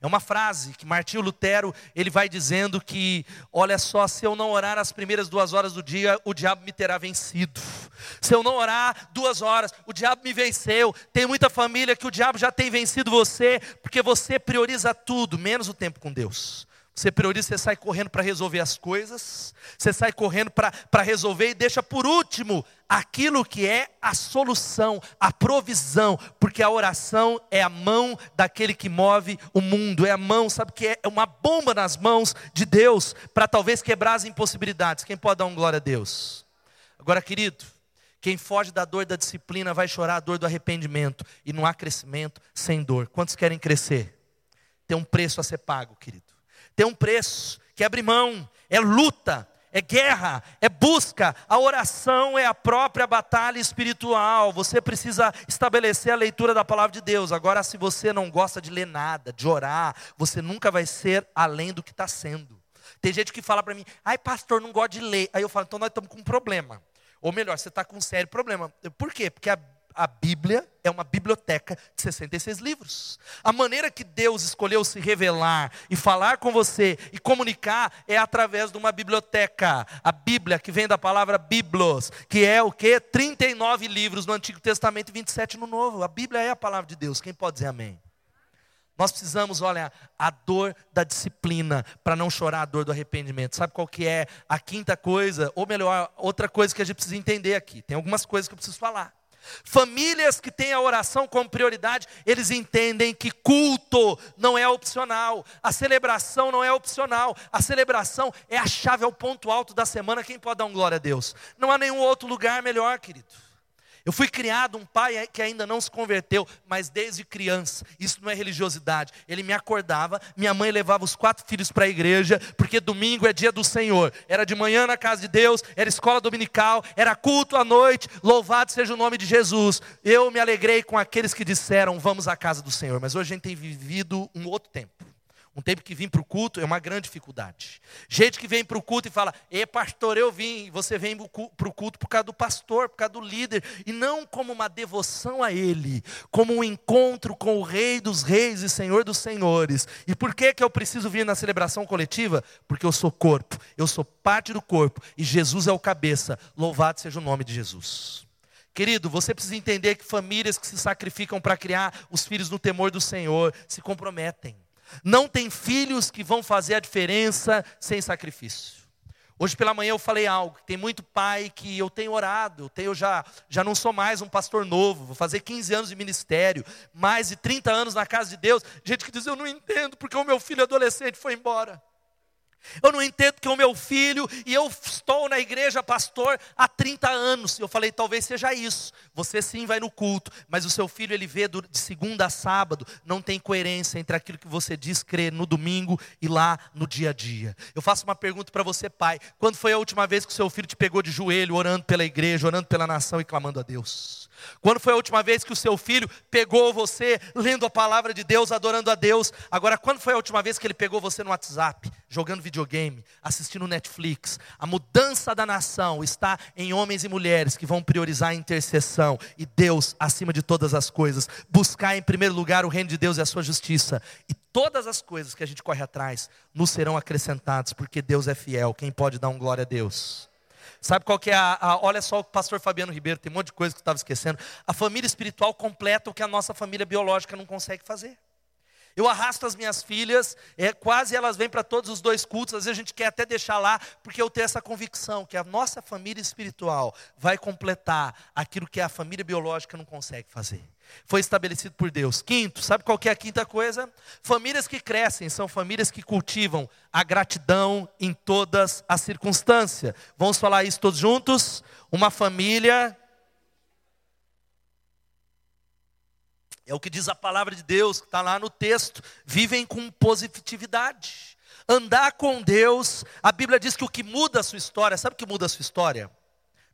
É uma frase que Martinho Lutero, ele vai dizendo que, olha só, se eu não orar as primeiras duas horas do dia, o diabo me terá vencido. Se eu não orar duas horas, o diabo me venceu. Tem muita família que o diabo já tem vencido você, porque você prioriza tudo, menos o tempo com Deus. Você prioriza, você sai correndo para resolver as coisas, você sai correndo para resolver e deixa por último aquilo que é a solução, a provisão, porque a oração é a mão daquele que move o mundo, é a mão, sabe que é uma bomba nas mãos de Deus para talvez quebrar as impossibilidades. Quem pode dar um glória a Deus? Agora, querido, quem foge da dor da disciplina vai chorar a dor do arrependimento, e não há crescimento sem dor. Quantos querem crescer? Tem um preço a ser pago, querido tem um preço, que abre mão, é luta, é guerra, é busca. A oração é a própria batalha espiritual. Você precisa estabelecer a leitura da palavra de Deus. Agora, se você não gosta de ler nada, de orar, você nunca vai ser além do que está sendo. Tem gente que fala para mim, ai pastor, não gosta de ler. Aí eu falo, então nós estamos com um problema. Ou melhor, você está com um sério problema. Por quê? Porque a a Bíblia é uma biblioteca de 66 livros. A maneira que Deus escolheu se revelar e falar com você e comunicar é através de uma biblioteca. A Bíblia, que vem da palavra biblos, que é o que? 39 livros no Antigo Testamento e 27 no Novo. A Bíblia é a palavra de Deus. Quem pode dizer amém? Nós precisamos, olha, a dor da disciplina para não chorar a dor do arrependimento. Sabe qual que é a quinta coisa? Ou melhor, outra coisa que a gente precisa entender aqui. Tem algumas coisas que eu preciso falar. Famílias que têm a oração como prioridade, eles entendem que culto não é opcional, a celebração não é opcional, a celebração é a chave, é o ponto alto da semana. Quem pode dar um glória a Deus? Não há nenhum outro lugar melhor, querido. Eu fui criado um pai que ainda não se converteu, mas desde criança, isso não é religiosidade. Ele me acordava, minha mãe levava os quatro filhos para a igreja, porque domingo é dia do Senhor. Era de manhã na casa de Deus, era escola dominical, era culto à noite, louvado seja o nome de Jesus. Eu me alegrei com aqueles que disseram: Vamos à casa do Senhor, mas hoje a gente tem vivido um outro tempo. Um tempo que vim para o culto é uma grande dificuldade. Gente que vem para o culto e fala: Ei, pastor, eu vim. Você vem para o culto por causa do pastor, por causa do líder. E não como uma devoção a ele, como um encontro com o Rei dos Reis e Senhor dos Senhores. E por que, que eu preciso vir na celebração coletiva? Porque eu sou corpo, eu sou parte do corpo. E Jesus é o cabeça. Louvado seja o nome de Jesus. Querido, você precisa entender que famílias que se sacrificam para criar os filhos no temor do Senhor se comprometem. Não tem filhos que vão fazer a diferença sem sacrifício. Hoje pela manhã eu falei algo, tem muito pai que eu tenho orado, eu, tenho, já, já não sou mais um pastor novo, vou fazer 15 anos de ministério, mais de 30 anos na casa de Deus, gente que diz, eu não entendo porque o meu filho adolescente foi embora. Eu não entendo que o meu filho, e eu estou na igreja, pastor, há 30 anos. Eu falei, talvez seja isso. Você sim vai no culto, mas o seu filho, ele vê de segunda a sábado, não tem coerência entre aquilo que você diz crer no domingo e lá no dia a dia. Eu faço uma pergunta para você, pai: quando foi a última vez que o seu filho te pegou de joelho, orando pela igreja, orando pela nação e clamando a Deus? Quando foi a última vez que o seu filho pegou você lendo a palavra de Deus, adorando a Deus? Agora, quando foi a última vez que ele pegou você no WhatsApp, jogando videogame, assistindo Netflix? A mudança da nação está em homens e mulheres que vão priorizar a intercessão e Deus acima de todas as coisas. Buscar em primeiro lugar o reino de Deus e a sua justiça. E todas as coisas que a gente corre atrás nos serão acrescentadas, porque Deus é fiel. Quem pode dar um glória a Deus? Sabe qual que é a, a, Olha só o pastor Fabiano Ribeiro, tem um monte de coisa que eu estava esquecendo. A família espiritual completa o que a nossa família biológica não consegue fazer. Eu arrasto as minhas filhas, é, quase elas vêm para todos os dois cultos, às vezes a gente quer até deixar lá, porque eu tenho essa convicção que a nossa família espiritual vai completar aquilo que a família biológica não consegue fazer. Foi estabelecido por Deus. Quinto, sabe qual é a quinta coisa? Famílias que crescem são famílias que cultivam a gratidão em todas as circunstâncias. Vamos falar isso todos juntos? Uma família É o que diz a palavra de Deus, que está lá no texto. Vivem com positividade. Andar com Deus, a Bíblia diz que o que muda a sua história, sabe o que muda a sua história?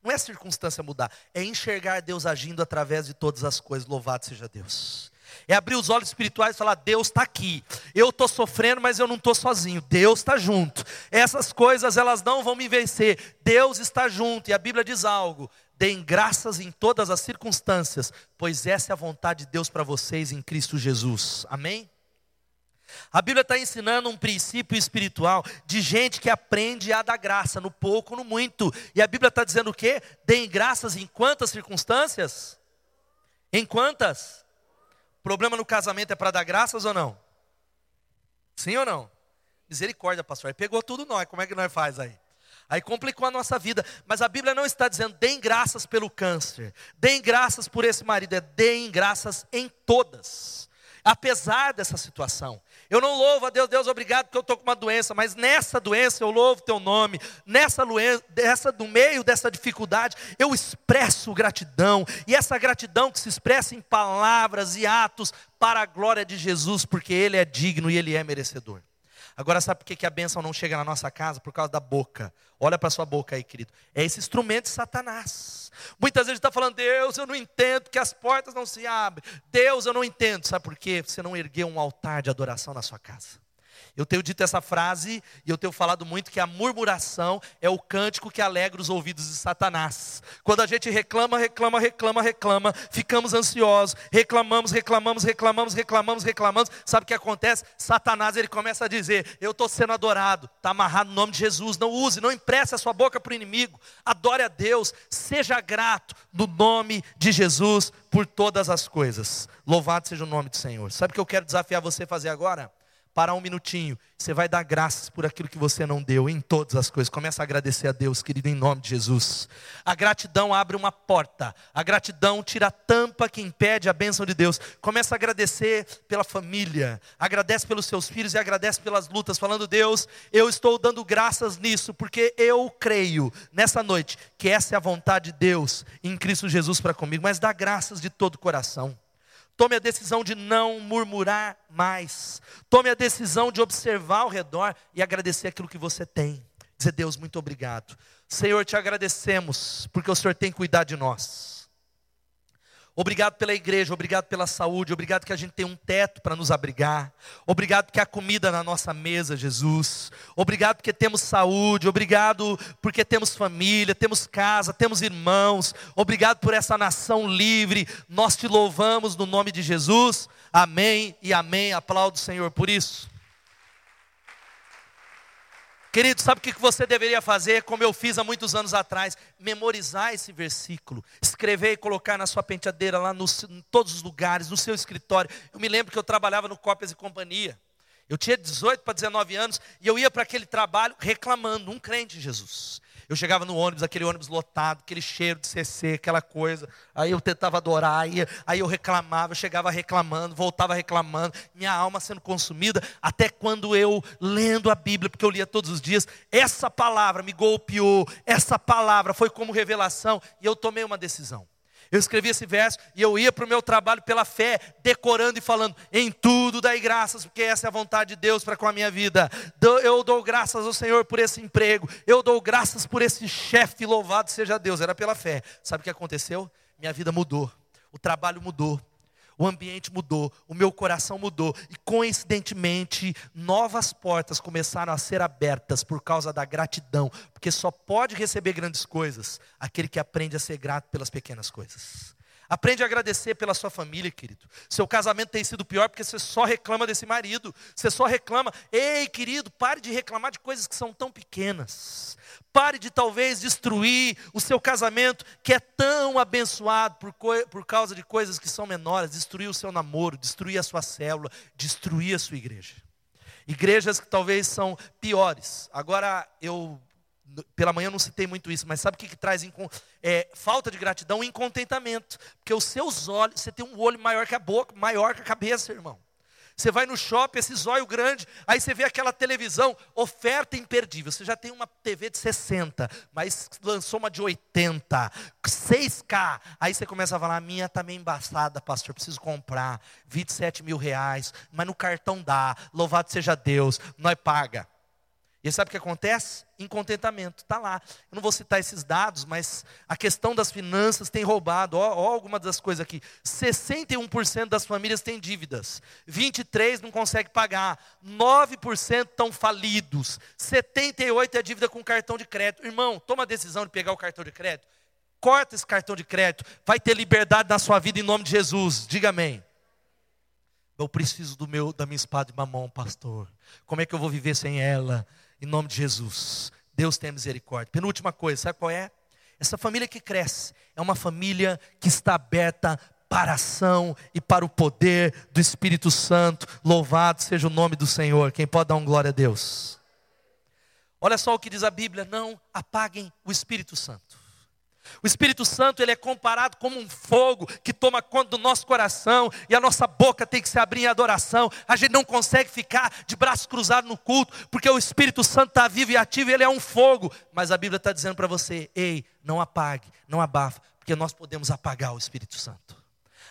Não é circunstância mudar, é enxergar Deus agindo através de todas as coisas. Louvado seja Deus. É abrir os olhos espirituais e falar: Deus está aqui. Eu estou sofrendo, mas eu não estou sozinho. Deus está junto. Essas coisas elas não vão me vencer. Deus está junto. E a Bíblia diz algo: Deem graças em todas as circunstâncias, pois essa é a vontade de Deus para vocês em Cristo Jesus. Amém? A Bíblia está ensinando um princípio espiritual de gente que aprende a dar graça, no pouco, no muito. E a Bíblia está dizendo o quê? Deem graças em quantas circunstâncias? Em quantas? Problema no casamento é para dar graças ou não? Sim ou não? Misericórdia, pastor. Aí pegou tudo nós. Como é que nós faz aí? Aí complicou a nossa vida. Mas a Bíblia não está dizendo, deem graças pelo câncer, deem graças por esse marido, é deem graças em todas, apesar dessa situação. Eu não louvo a Deus, Deus, obrigado porque eu estou com uma doença, mas nessa doença eu louvo teu nome, nessa doença, no meio dessa dificuldade, eu expresso gratidão, e essa gratidão que se expressa em palavras e atos para a glória de Jesus, porque Ele é digno e Ele é merecedor. Agora, sabe por que, a bênção não chega na nossa casa? Por causa da boca. Olha para sua boca aí, querido. É esse instrumento de Satanás. Muitas vezes está falando, Deus, eu não entendo que as portas não se abrem. Deus, eu não entendo. Sabe por quê? Você não ergueu um altar de adoração na sua casa. Eu tenho dito essa frase e eu tenho falado muito que a murmuração é o cântico que alegra os ouvidos de Satanás. Quando a gente reclama, reclama, reclama, reclama, ficamos ansiosos, reclamamos, reclamamos, reclamamos, reclamamos, reclamamos. Sabe o que acontece? Satanás ele começa a dizer: Eu estou sendo adorado, está amarrado no nome de Jesus. Não use, não empreste a sua boca para o inimigo. Adore a Deus, seja grato no nome de Jesus por todas as coisas. Louvado seja o nome do Senhor. Sabe o que eu quero desafiar você a fazer agora? Parar um minutinho, você vai dar graças por aquilo que você não deu em todas as coisas. Começa a agradecer a Deus, querido, em nome de Jesus. A gratidão abre uma porta, a gratidão tira a tampa que impede a bênção de Deus. Começa a agradecer pela família, agradece pelos seus filhos e agradece pelas lutas, falando: Deus, eu estou dando graças nisso, porque eu creio nessa noite que essa é a vontade de Deus em Cristo Jesus para comigo, mas dá graças de todo o coração. Tome a decisão de não murmurar mais. Tome a decisão de observar ao redor e agradecer aquilo que você tem. Dizer, Deus, muito obrigado. Senhor, te agradecemos, porque o Senhor tem cuidado de nós. Obrigado pela igreja, obrigado pela saúde, obrigado que a gente tem um teto para nos abrigar. Obrigado porque há comida na nossa mesa, Jesus. Obrigado porque temos saúde, obrigado porque temos família, temos casa, temos irmãos. Obrigado por essa nação livre. Nós te louvamos no nome de Jesus. Amém e amém. Aplaudo o Senhor por isso. Querido, sabe o que você deveria fazer, como eu fiz há muitos anos atrás? Memorizar esse versículo, escrever e colocar na sua penteadeira, lá nos, em todos os lugares, no seu escritório. Eu me lembro que eu trabalhava no Cópias e Companhia. Eu tinha 18 para 19 anos e eu ia para aquele trabalho reclamando, um crente em Jesus. Eu chegava no ônibus, aquele ônibus lotado, aquele cheiro de CC, aquela coisa. Aí eu tentava adorar, aí, eu reclamava, eu chegava reclamando, voltava reclamando, minha alma sendo consumida, até quando eu, lendo a Bíblia, porque eu lia todos os dias, essa palavra me golpeou, essa palavra foi como revelação, e eu tomei uma decisão. Eu escrevi esse verso e eu ia para o meu trabalho pela fé, decorando e falando: em tudo dai graças, porque essa é a vontade de Deus para com a minha vida. Eu dou graças ao Senhor por esse emprego, eu dou graças por esse chefe, louvado seja Deus. Era pela fé. Sabe o que aconteceu? Minha vida mudou, o trabalho mudou, o ambiente mudou, o meu coração mudou, e coincidentemente, novas portas começaram a ser abertas por causa da gratidão, porque só pode receber grandes coisas aquele que aprende a ser grato pelas pequenas coisas. Aprende a agradecer pela sua família, querido. Seu casamento tem sido pior porque você só reclama desse marido. Você só reclama. Ei, querido, pare de reclamar de coisas que são tão pequenas. Pare de talvez destruir o seu casamento que é tão abençoado por, por causa de coisas que são menores. Destruir o seu namoro, destruir a sua célula, destruir a sua igreja. Igrejas que talvez são piores. Agora eu pela manhã não citei muito isso, mas sabe o que, que traz é, falta de gratidão? Incontentamento. Porque os seus olhos, você tem um olho maior que a boca, maior que a cabeça, irmão. Você vai no shopping, esse zóio grande, aí você vê aquela televisão, oferta imperdível. Você já tem uma TV de 60, mas lançou uma de 80, 6K. Aí você começa a falar: a minha está meio embaçada, pastor, preciso comprar. 27 mil reais, mas no cartão dá. Louvado seja Deus, nós paga. E sabe o que acontece? Incontentamento, está lá. Eu não vou citar esses dados, mas a questão das finanças tem roubado. Ó, ó algumas das coisas aqui. 61% das famílias têm dívidas. 23% não consegue pagar. 9% estão falidos. 78% é dívida com cartão de crédito. Irmão, toma a decisão de pegar o cartão de crédito. Corta esse cartão de crédito. Vai ter liberdade na sua vida em nome de Jesus. Diga amém. Eu preciso do meu, da minha espada de mamão, pastor. Como é que eu vou viver sem ela? Em nome de Jesus. Deus tenha misericórdia. Penúltima coisa, sabe qual é? Essa família que cresce é uma família que está aberta para a ação e para o poder do Espírito Santo. Louvado seja o nome do Senhor. Quem pode dar um glória a Deus? Olha só o que diz a Bíblia: não apaguem o Espírito Santo. O Espírito Santo ele é comparado como um fogo que toma conta do nosso coração e a nossa boca tem que se abrir em adoração. A gente não consegue ficar de braços cruzados no culto, porque o Espírito Santo está vivo e ativo, e ele é um fogo. Mas a Bíblia está dizendo para você: ei, não apague, não abafa, porque nós podemos apagar o Espírito Santo.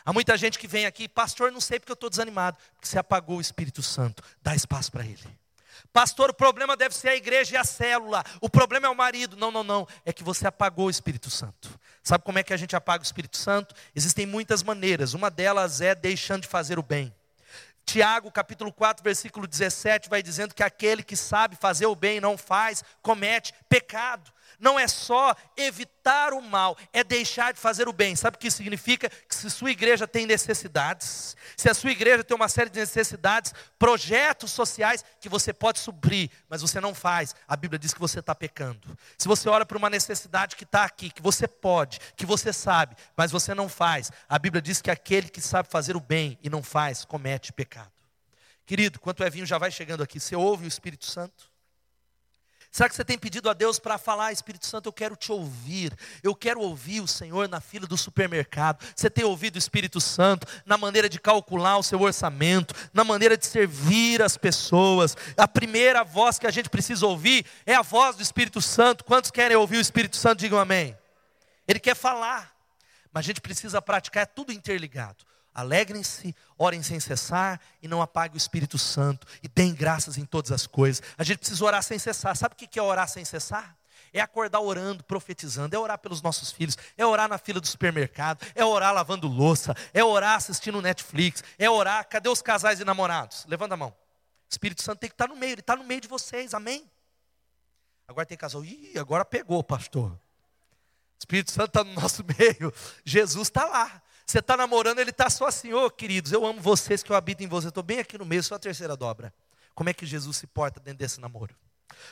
Há muita gente que vem aqui, pastor, não sei porque eu estou desanimado, porque você apagou o Espírito Santo. Dá espaço para ele. Pastor, o problema deve ser a igreja e a célula. O problema é o marido. Não, não, não. É que você apagou o Espírito Santo. Sabe como é que a gente apaga o Espírito Santo? Existem muitas maneiras. Uma delas é deixando de fazer o bem. Tiago, capítulo 4, versículo 17, vai dizendo que aquele que sabe fazer o bem e não faz, comete pecado não é só evitar o mal, é deixar de fazer o bem. Sabe o que significa? Que se sua igreja tem necessidades, se a sua igreja tem uma série de necessidades, projetos sociais que você pode suprir, mas você não faz, a Bíblia diz que você está pecando. Se você olha para uma necessidade que está aqui, que você pode, que você sabe, mas você não faz, a Bíblia diz que aquele que sabe fazer o bem e não faz, comete pecado. Querido, quanto é vinho já vai chegando aqui, você ouve o Espírito Santo? Será que você tem pedido a Deus para falar, Espírito Santo, eu quero te ouvir, eu quero ouvir o Senhor na fila do supermercado. Você tem ouvido o Espírito Santo na maneira de calcular o seu orçamento, na maneira de servir as pessoas. A primeira voz que a gente precisa ouvir é a voz do Espírito Santo. Quantos querem ouvir o Espírito Santo? Digam amém. Ele quer falar, mas a gente precisa praticar, é tudo interligado. Alegrem-se, orem sem cessar e não apague o Espírito Santo e deem graças em todas as coisas. A gente precisa orar sem cessar. Sabe o que é orar sem cessar? É acordar orando, profetizando, é orar pelos nossos filhos, é orar na fila do supermercado, é orar lavando louça, é orar assistindo Netflix, é orar. Cadê os casais e namorados? Levanta a mão. O Espírito Santo tem que estar no meio, ele está no meio de vocês, amém? Agora tem casal, ih, agora pegou, pastor. O Espírito Santo está no nosso meio, Jesus está lá. Você está namorando, ele está só assim, ô oh, queridos, eu amo vocês, que eu habito em vocês, estou bem aqui no meio, só a terceira dobra. Como é que Jesus se porta dentro desse namoro?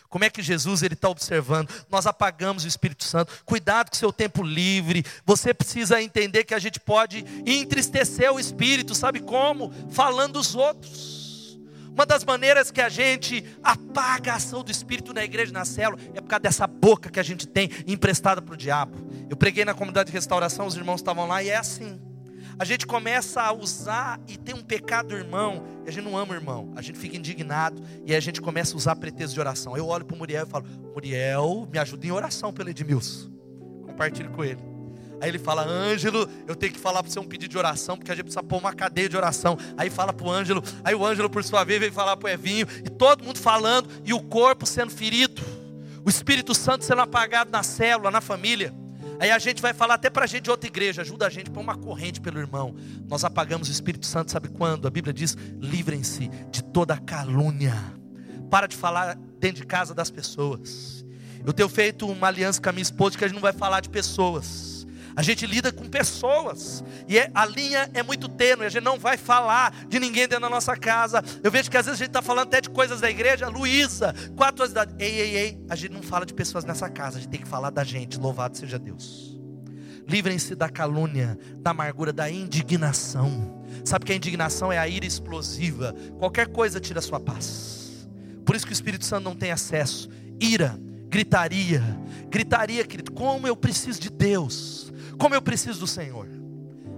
Como é que Jesus ele está observando? Nós apagamos o Espírito Santo. Cuidado com o seu tempo livre. Você precisa entender que a gente pode entristecer o Espírito, sabe como? Falando dos outros. Uma das maneiras que a gente apaga a ação do Espírito na igreja, na célula, é por causa dessa boca que a gente tem emprestada para o diabo. Eu preguei na comunidade de restauração, os irmãos estavam lá e é assim. A gente começa a usar e tem um pecado irmão, e a gente não ama o irmão, a gente fica indignado e a gente começa a usar pretexto de oração. Eu olho para o Muriel e falo: Muriel, me ajuda em oração pelo Edmilson. Compartilho com ele. Aí ele fala, Ângelo, eu tenho que falar para você um pedido de oração, porque a gente precisa pôr uma cadeia de oração. Aí fala para o Ângelo, aí o Ângelo, por sua vez, vem falar para o Evinho, e todo mundo falando, e o corpo sendo ferido, o Espírito Santo sendo apagado na célula, na família. Aí a gente vai falar até para a gente de outra igreja, ajuda a gente para uma corrente pelo irmão. Nós apagamos o Espírito Santo, sabe quando? A Bíblia diz: livrem-se de toda calúnia. Para de falar dentro de casa das pessoas. Eu tenho feito uma aliança com a minha esposa que a gente não vai falar de pessoas. A gente lida com pessoas. E é, a linha é muito tênue. A gente não vai falar de ninguém dentro da nossa casa. Eu vejo que às vezes a gente está falando até de coisas da igreja. Luísa, quatro anos de idade. Ei, ei, ei. A gente não fala de pessoas nessa casa. A gente tem que falar da gente. Louvado seja Deus. Livrem-se da calúnia, da amargura, da indignação. Sabe que a indignação é a ira explosiva. Qualquer coisa tira a sua paz. Por isso que o Espírito Santo não tem acesso. Ira, gritaria, gritaria, querido. Como eu preciso de Deus como eu preciso do Senhor.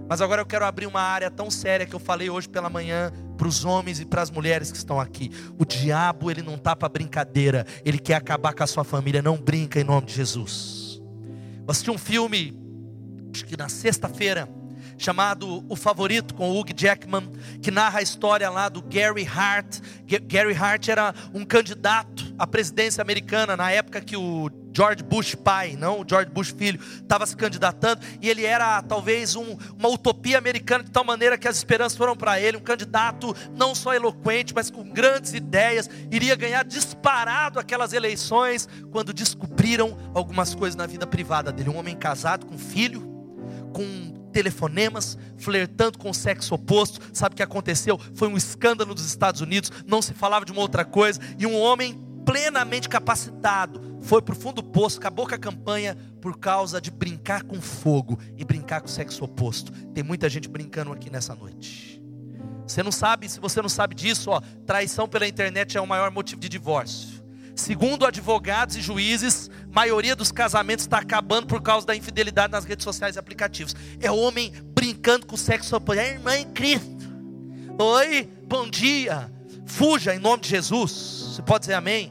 Mas agora eu quero abrir uma área tão séria que eu falei hoje pela manhã para os homens e para as mulheres que estão aqui. O diabo, ele não está para brincadeira, ele quer acabar com a sua família. Não brinca em nome de Jesus. Eu assisti um filme, acho que na sexta-feira, chamado O Favorito, com Hugh Jackman, que narra a história lá do Gary Hart. Gary Hart era um candidato à presidência americana na época que o George Bush pai, não o George Bush filho, estava se candidatando e ele era talvez um, uma utopia americana de tal maneira que as esperanças foram para ele, um candidato não só eloquente, mas com grandes ideias, iria ganhar disparado aquelas eleições quando descobriram algumas coisas na vida privada dele, um homem casado com filho, com telefonemas, flertando com o sexo oposto. Sabe o que aconteceu? Foi um escândalo nos Estados Unidos, não se falava de uma outra coisa, e um homem plenamente capacitado, foi para o fundo do poço, acabou com a campanha por causa de brincar com fogo e brincar com o sexo oposto. Tem muita gente brincando aqui nessa noite. Você não sabe, se você não sabe disso, ó, traição pela internet é o maior motivo de divórcio. Segundo advogados e juízes, maioria dos casamentos está acabando por causa da infidelidade nas redes sociais e aplicativos. É homem brincando com o sexo oposto. É irmã em Cristo. Oi, bom dia. Fuja em nome de Jesus. Você pode dizer amém?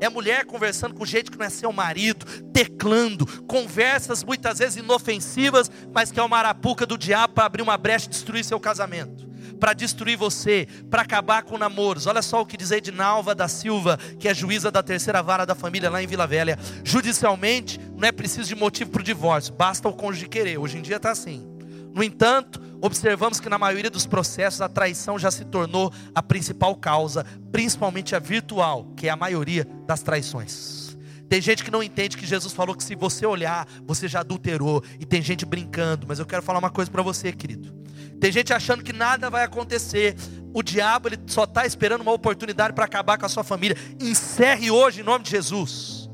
É mulher conversando com gente que não é seu marido, teclando, conversas muitas vezes inofensivas, mas que é uma arapuca do diabo para abrir uma brecha e destruir seu casamento, para destruir você, para acabar com namoros. Olha só o que diz Edinalva da Silva, que é juíza da terceira vara da família lá em Vila Velha. Judicialmente, não é preciso de motivo para o divórcio, basta o cônjuge querer. Hoje em dia está assim. No entanto, observamos que na maioria dos processos a traição já se tornou a principal causa, principalmente a virtual, que é a maioria das traições. Tem gente que não entende que Jesus falou que se você olhar, você já adulterou, e tem gente brincando, mas eu quero falar uma coisa para você, querido. Tem gente achando que nada vai acontecer. O diabo ele só está esperando uma oportunidade para acabar com a sua família. Encerre hoje em nome de Jesus.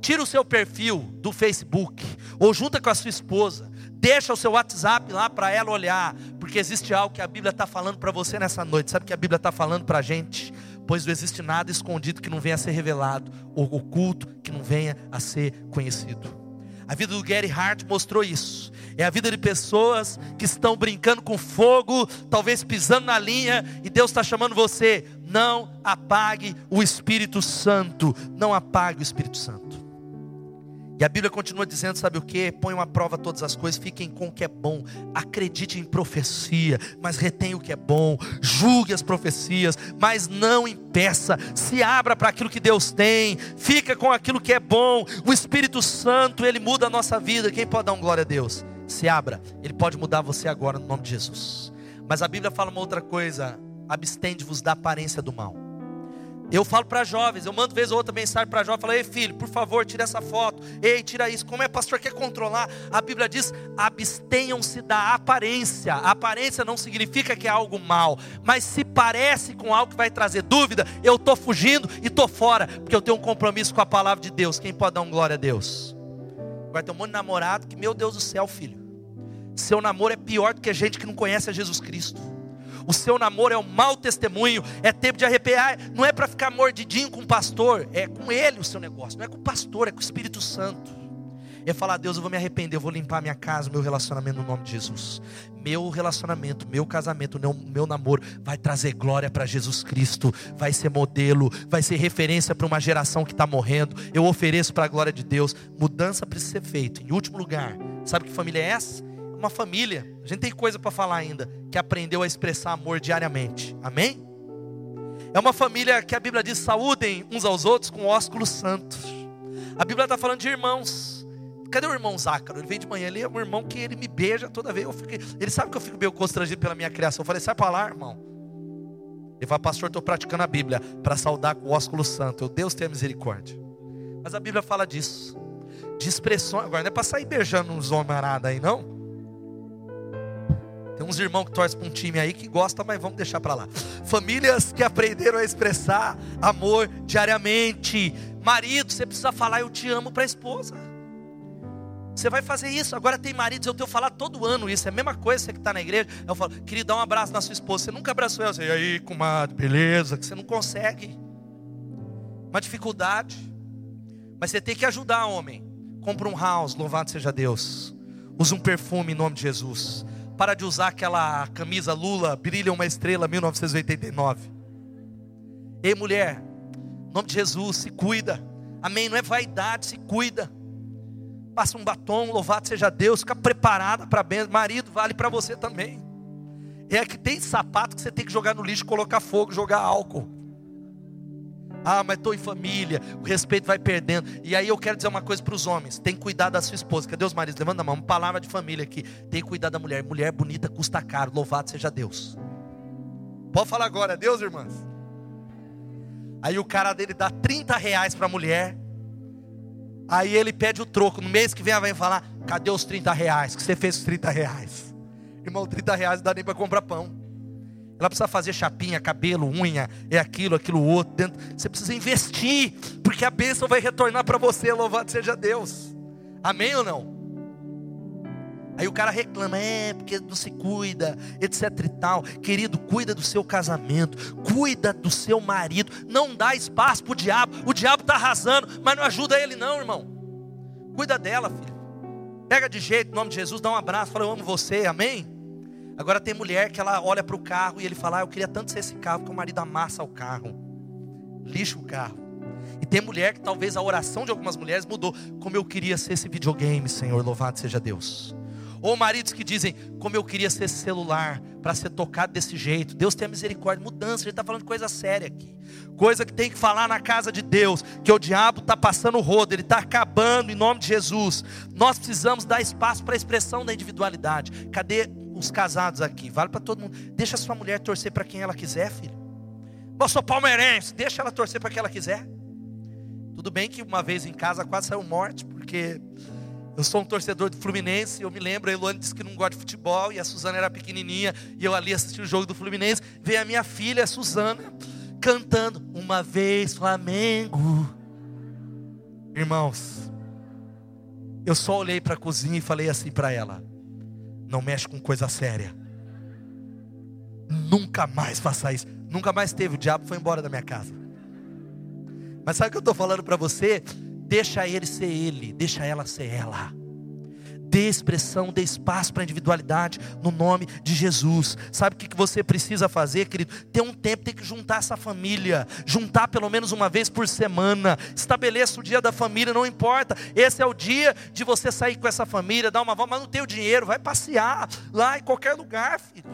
Tira o seu perfil do Facebook ou junta com a sua esposa Deixa o seu WhatsApp lá para ela olhar, porque existe algo que a Bíblia está falando para você nessa noite. Sabe o que a Bíblia está falando para a gente? Pois não existe nada escondido que não venha a ser revelado, ou oculto que não venha a ser conhecido. A vida do Gary Hart mostrou isso. É a vida de pessoas que estão brincando com fogo, talvez pisando na linha, e Deus está chamando você. Não apague o Espírito Santo. Não apague o Espírito Santo. E a Bíblia continua dizendo: sabe o que? Ponham à prova todas as coisas, fiquem com o que é bom, acredite em profecia, mas retenha o que é bom, julgue as profecias, mas não impeça, se abra para aquilo que Deus tem, fica com aquilo que é bom. O Espírito Santo, ele muda a nossa vida. Quem pode dar um glória a Deus? Se abra, ele pode mudar você agora no nome de Jesus. Mas a Bíblia fala uma outra coisa: abstende-vos da aparência do mal. Eu falo para jovens, eu mando vez ou outra mensagem para jovens, falo, ei filho, por favor, tira essa foto, ei, tira isso. Como é pastor quer controlar? A Bíblia diz: abstenham-se da aparência. A aparência não significa que é algo mal, mas se parece com algo que vai trazer dúvida, eu estou fugindo e estou fora, porque eu tenho um compromisso com a palavra de Deus. Quem pode dar um glória a Deus? Vai ter um monte de namorado que, meu Deus do céu, filho, seu namoro é pior do que gente que não conhece a Jesus Cristo. O seu namoro é um mau testemunho, é tempo de arrepiar. Não é para ficar mordidinho com o pastor, é com ele o seu negócio. Não é com o pastor, é com o Espírito Santo. É falar, Deus, eu vou me arrepender, eu vou limpar minha casa, meu relacionamento no nome de Jesus. Meu relacionamento, meu casamento, meu, meu namoro vai trazer glória para Jesus Cristo, vai ser modelo, vai ser referência para uma geração que está morrendo. Eu ofereço para a glória de Deus. Mudança precisa ser feita. Em último lugar, sabe que família é essa? Uma família, a gente tem coisa para falar ainda, que aprendeu a expressar amor diariamente. Amém? É uma família que a Bíblia diz: saúdem uns aos outros com ósculos santos. A Bíblia está falando de irmãos. Cadê o irmão Zácaro? Ele veio de manhã, ele é um irmão que ele me beija toda vez. Fiquei, ele sabe que eu fico meio constrangido pela minha criação. Eu falei, sai para lá, irmão. Ele fala, pastor, estou praticando a Bíblia para saudar com o ósculo santo. Eu, Deus tenha misericórdia. Mas a Bíblia fala disso. De expressões. Agora não é para sair beijando uns homens aí, não. Tem uns irmãos que torcem para um time aí que gosta, mas vamos deixar para lá. Famílias que aprenderam a expressar amor diariamente. Marido, você precisa falar eu te amo para a esposa. Você vai fazer isso. Agora tem maridos, eu tenho falado todo ano isso. É a mesma coisa você que está na igreja. Eu falo, querido, dá um abraço na sua esposa. Você nunca abraçou ela. E aí, comadre, beleza? Que você não consegue. Uma dificuldade. Mas você tem que ajudar, homem. Compra um house, louvado seja Deus. Usa um perfume em nome de Jesus. Para de usar aquela camisa Lula, brilha uma estrela 1989. Ei, mulher, em nome de Jesus, se cuida. Amém. Não é vaidade, se cuida passa um batom, louvado seja Deus, fica preparada para bem. Marido, vale para você também. É que tem sapato que você tem que jogar no lixo, colocar fogo, jogar álcool. Ah, mas estou em família, o respeito vai perdendo. E aí eu quero dizer uma coisa para os homens: tem que cuidar da sua esposa. Cadê os maridos? Levanta a mão, uma palavra de família aqui. Tem que cuidar da mulher. Mulher bonita custa caro, louvado seja Deus. Pode falar agora, Deus, irmãs. Aí o cara dele dá 30 reais para a mulher Aí ele pede o troco. No mês que vem ela vai falar: cadê os 30 reais? Que você fez os 30 reais? Irmão, 30 reais não dá nem para comprar pão. Ela precisa fazer chapinha, cabelo, unha, é aquilo, aquilo outro. Dentro. Você precisa investir, porque a bênção vai retornar para você. Louvado seja Deus. Amém ou não? Aí o cara reclama, é, porque não se cuida, etc e tal. Querido, cuida do seu casamento, cuida do seu marido. Não dá espaço para o diabo. O diabo está arrasando, mas não ajuda ele, não, irmão. Cuida dela, filho. Pega de jeito, em nome de Jesus, dá um abraço, fala, eu amo você, amém? Agora tem mulher que ela olha para o carro e ele fala, ah, eu queria tanto ser esse carro, porque o marido amassa o carro, lixa o carro. E tem mulher que talvez a oração de algumas mulheres mudou, como eu queria ser esse videogame, Senhor, louvado seja Deus. Ou maridos que dizem, como eu queria ser esse celular, para ser tocado desse jeito. Deus tem misericórdia, mudança, gente está falando coisa séria aqui. Coisa que tem que falar na casa de Deus, que o diabo está passando o rodo, ele está acabando em nome de Jesus. Nós precisamos dar espaço para a expressão da individualidade. Cadê os casados aqui? Vale para todo mundo. Deixa a sua mulher torcer para quem ela quiser, filho. Eu sou palmeirense, deixa ela torcer para quem ela quiser. Tudo bem que uma vez em casa quase saiu morte, porque eu sou um torcedor do Fluminense. Eu me lembro, a Eloane disse que não gosta de futebol. E a Suzana era pequenininha. E eu ali assisti o jogo do Fluminense. Veio a minha filha, a Suzana, cantando Uma vez Flamengo. Irmãos, eu só olhei para a cozinha e falei assim para ela: Não mexe com coisa séria. Nunca mais faça isso. Nunca mais teve. O diabo foi embora da minha casa. Mas sabe o que eu estou falando para você? Deixa ele ser ele, deixa ela ser ela. Dê expressão, dê espaço para a individualidade no nome de Jesus. Sabe o que você precisa fazer, querido? Ter um tempo, tem que juntar essa família. Juntar pelo menos uma vez por semana. Estabeleça o dia da família, não importa. Esse é o dia de você sair com essa família, dar uma volta, mas não tem o dinheiro, vai passear lá em qualquer lugar, filho.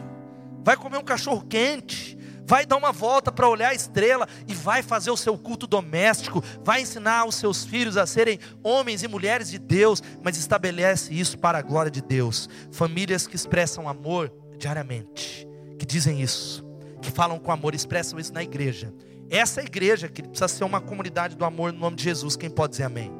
Vai comer um cachorro quente vai dar uma volta para olhar a estrela e vai fazer o seu culto doméstico, vai ensinar os seus filhos a serem homens e mulheres de Deus, mas estabelece isso para a glória de Deus. Famílias que expressam amor diariamente, que dizem isso, que falam com amor, expressam isso na igreja. Essa igreja que precisa ser uma comunidade do amor no nome de Jesus, quem pode dizer amém?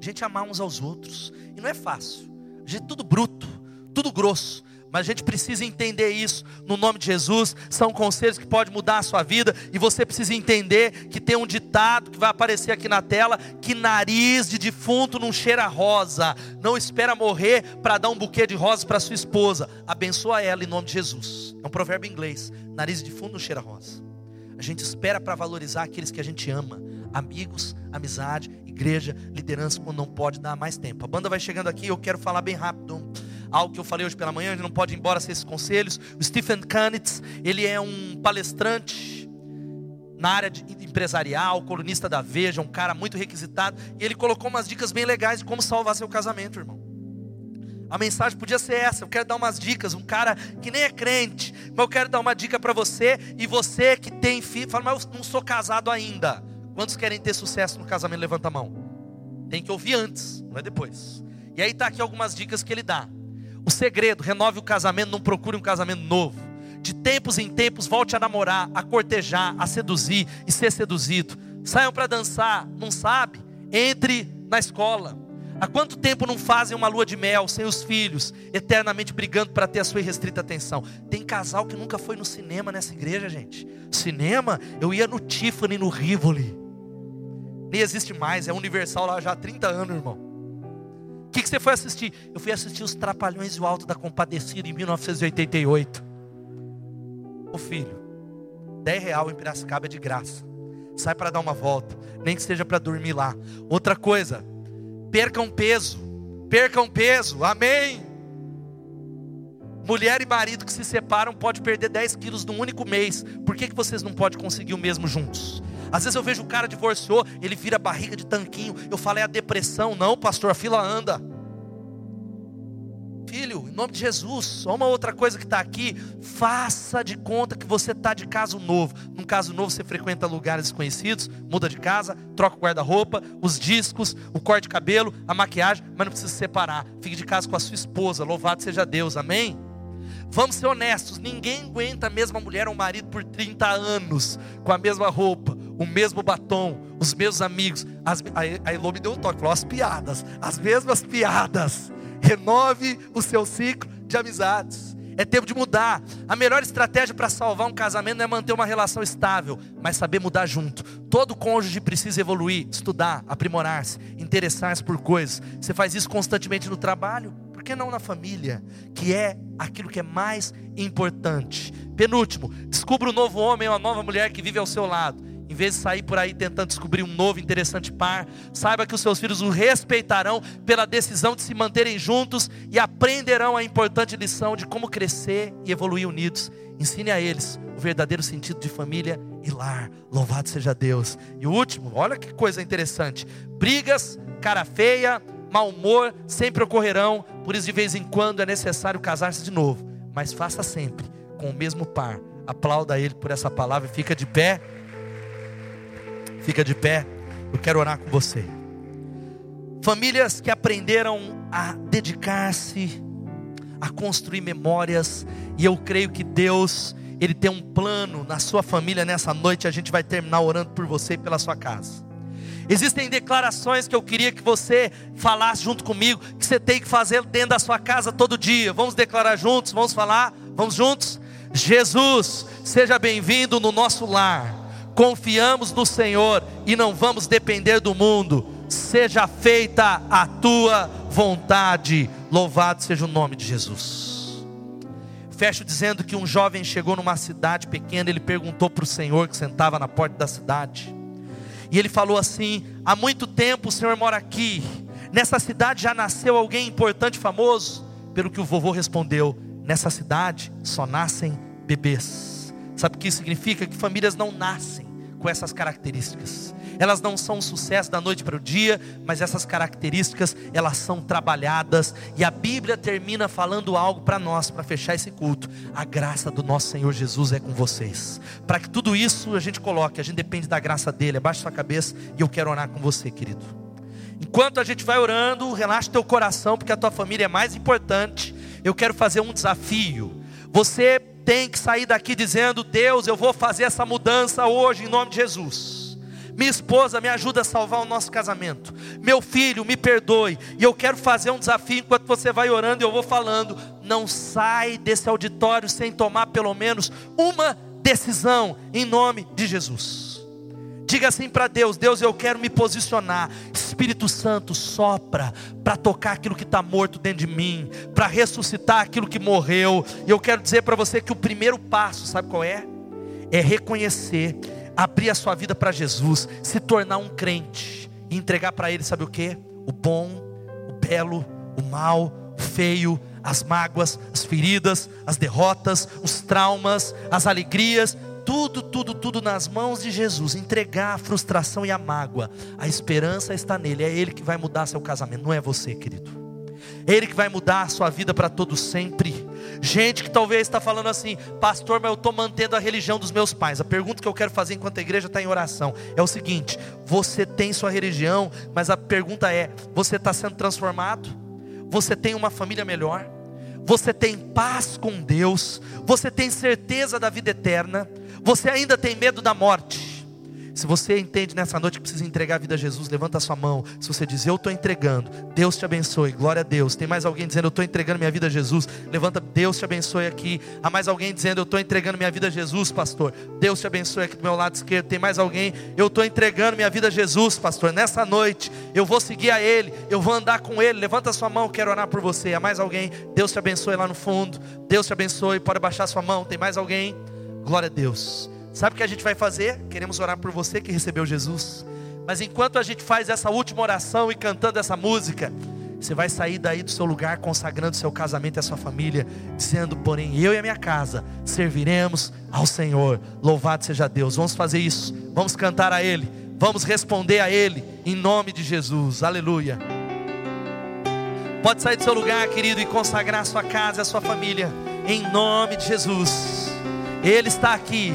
A gente amar uns aos outros, e não é fácil, a gente tudo bruto, tudo grosso, Mas a gente precisa entender isso no nome de Jesus. São conselhos que podem mudar a sua vida. E você precisa entender que tem um ditado que vai aparecer aqui na tela: que nariz de defunto não cheira rosa. Não espera morrer para dar um buquê de rosas para sua esposa. Abençoa ela em nome de Jesus. É um provérbio inglês: nariz de defunto não cheira rosa. A gente espera para valorizar aqueles que a gente ama. Amigos, amizade, igreja, liderança, quando não pode dar mais tempo. A banda vai chegando aqui, eu quero falar bem rápido algo que eu falei hoje pela manhã, a gente não pode ir embora sem esses conselhos. O Stephen Kanitz, ele é um palestrante na área empresarial, colunista da Veja, um cara muito requisitado, e ele colocou umas dicas bem legais de como salvar seu casamento, irmão. A mensagem podia ser essa. Eu quero dar umas dicas. Um cara que nem é crente, mas eu quero dar uma dica para você. E você que tem filho, fala, mas eu não sou casado ainda. Quantos querem ter sucesso no casamento? Levanta a mão. Tem que ouvir antes, não é depois. E aí tá aqui algumas dicas que ele dá. O segredo, renove o casamento, não procure um casamento novo. De tempos em tempos, volte a namorar, a cortejar, a seduzir e ser seduzido. Saiam para dançar, não sabe? Entre na escola. Há quanto tempo não fazem uma lua de mel sem os filhos, eternamente brigando para ter a sua irrestrita atenção? Tem casal que nunca foi no cinema nessa igreja, gente. Cinema, eu ia no Tiffany, no Rivoli. Nem existe mais, é universal lá já há 30 anos, irmão que, que você foi assistir? Eu fui assistir Os Trapalhões e o Alto da Compadecida em 1988. Ô filho, 10 real em Piracicaba é de graça. Sai para dar uma volta, nem que seja para dormir lá. Outra coisa, percam peso, percam peso, amém. Mulher e marido que se separam pode perder 10 quilos num único mês. Por que, que vocês não podem conseguir o mesmo juntos? Às vezes eu vejo o cara divorciou, ele vira barriga de tanquinho. Eu falo, é a depressão. Não, pastor, a fila anda. Filho, em nome de Jesus, só uma outra coisa que está aqui, faça de conta que você está de caso novo. Num caso novo, você frequenta lugares desconhecidos, muda de casa, troca o guarda-roupa, os discos, o corte de cabelo, a maquiagem, mas não precisa se separar. Fique de casa com a sua esposa, louvado seja Deus, amém? Vamos ser honestos, ninguém aguenta a mesma mulher ou marido por 30 anos, com a mesma roupa, o mesmo batom, os mesmos amigos. As, a, a Elô me deu um toque, falou as piadas, as mesmas piadas. Renove o seu ciclo de amizades. É tempo de mudar. A melhor estratégia para salvar um casamento não é manter uma relação estável, mas saber mudar junto. Todo cônjuge precisa evoluir, estudar, aprimorar-se, interessar-se por coisas. Você faz isso constantemente no trabalho, que não na família, que é aquilo que é mais importante. Penúltimo, descubra um novo homem ou uma nova mulher que vive ao seu lado em vez de sair por aí tentando descobrir um novo interessante par, saiba que os seus filhos o respeitarão pela decisão de se manterem juntos e aprenderão a importante lição de como crescer e evoluir unidos. Ensine a eles o verdadeiro sentido de família e lar. Louvado seja Deus. E o último, olha que coisa interessante: brigas, cara feia, mau humor sempre ocorrerão, por isso de vez em quando é necessário casar-se de novo, mas faça sempre com o mesmo par. Aplauda ele por essa palavra fica de pé. Fica de pé, eu quero orar com você. Famílias que aprenderam a dedicar-se, a construir memórias, e eu creio que Deus, Ele tem um plano na sua família nessa noite. A gente vai terminar orando por você e pela sua casa. Existem declarações que eu queria que você falasse junto comigo, que você tem que fazer dentro da sua casa todo dia. Vamos declarar juntos, vamos falar, vamos juntos? Jesus, seja bem-vindo no nosso lar confiamos no Senhor e não vamos depender do mundo. Seja feita a tua vontade. Louvado seja o nome de Jesus. Fecho dizendo que um jovem chegou numa cidade pequena, ele perguntou para o Senhor que sentava na porta da cidade. E ele falou assim: Há muito tempo o Senhor mora aqui. Nessa cidade já nasceu alguém importante, famoso? Pelo que o vovô respondeu: Nessa cidade só nascem bebês. Sabe o que isso significa? Que famílias não nascem com essas características. Elas não são um sucesso da noite para o dia, mas essas características, elas são trabalhadas e a Bíblia termina falando algo para nós, para fechar esse culto. A graça do nosso Senhor Jesus é com vocês. Para que tudo isso a gente coloque, a gente depende da graça dele. Abaixa sua cabeça e eu quero orar com você, querido. Enquanto a gente vai orando, relaxa teu coração, porque a tua família é mais importante. Eu quero fazer um desafio. Você tem que sair daqui dizendo: Deus, eu vou fazer essa mudança hoje em nome de Jesus. Minha esposa me ajuda a salvar o nosso casamento. Meu filho, me perdoe. E eu quero fazer um desafio enquanto você vai orando e eu vou falando. não sai desse auditório sem tomar pelo menos uma decisão em nome de Jesus. Diga assim para Deus: Deus, eu quero me posicionar. Espírito Santo, sopra para tocar aquilo que está morto dentro de mim, para ressuscitar aquilo que morreu. E eu quero dizer para você que o primeiro passo, sabe qual é? É reconhecer, abrir a sua vida para Jesus, se tornar um crente e entregar para Ele, sabe o que? O bom, o belo, o mal, o feio, as mágoas, as feridas, as derrotas, os traumas, as alegrias, tudo, tudo, tudo nas mãos de Jesus, entregar a frustração e a mágoa, a esperança está nele, é Ele que vai mudar seu casamento, não é você, querido. Ele que vai mudar a sua vida para todo sempre. Gente que talvez está falando assim, pastor, mas eu estou mantendo a religião dos meus pais. A pergunta que eu quero fazer enquanto a igreja está em oração é o seguinte: você tem sua religião, mas a pergunta é: você está sendo transformado? Você tem uma família melhor? Você tem paz com Deus? Você tem certeza da vida eterna? Você ainda tem medo da morte? Se você entende nessa noite que precisa entregar a vida a Jesus, levanta a sua mão. Se você diz, eu estou entregando, Deus te abençoe, glória a Deus. Tem mais alguém dizendo, eu estou entregando minha vida a Jesus, levanta, Deus te abençoe aqui. Há mais alguém dizendo, eu estou entregando minha vida a Jesus, pastor. Deus te abençoe aqui do meu lado esquerdo. Tem mais alguém, eu estou entregando minha vida a Jesus, pastor. Nessa noite, eu vou seguir a Ele, eu vou andar com Ele. Levanta a sua mão, quero orar por você. Há mais alguém, Deus te abençoe lá no fundo. Deus te abençoe, pode baixar sua mão. Tem mais alguém? Glória a Deus. Sabe o que a gente vai fazer? Queremos orar por você que recebeu Jesus. Mas enquanto a gente faz essa última oração e cantando essa música, você vai sair daí do seu lugar consagrando seu casamento e a sua família, dizendo: Porém, eu e a minha casa serviremos ao Senhor. Louvado seja Deus. Vamos fazer isso. Vamos cantar a Ele. Vamos responder a Ele em nome de Jesus. Aleluia. Pode sair do seu lugar, querido, e consagrar a sua casa e a sua família em nome de Jesus. Ele está aqui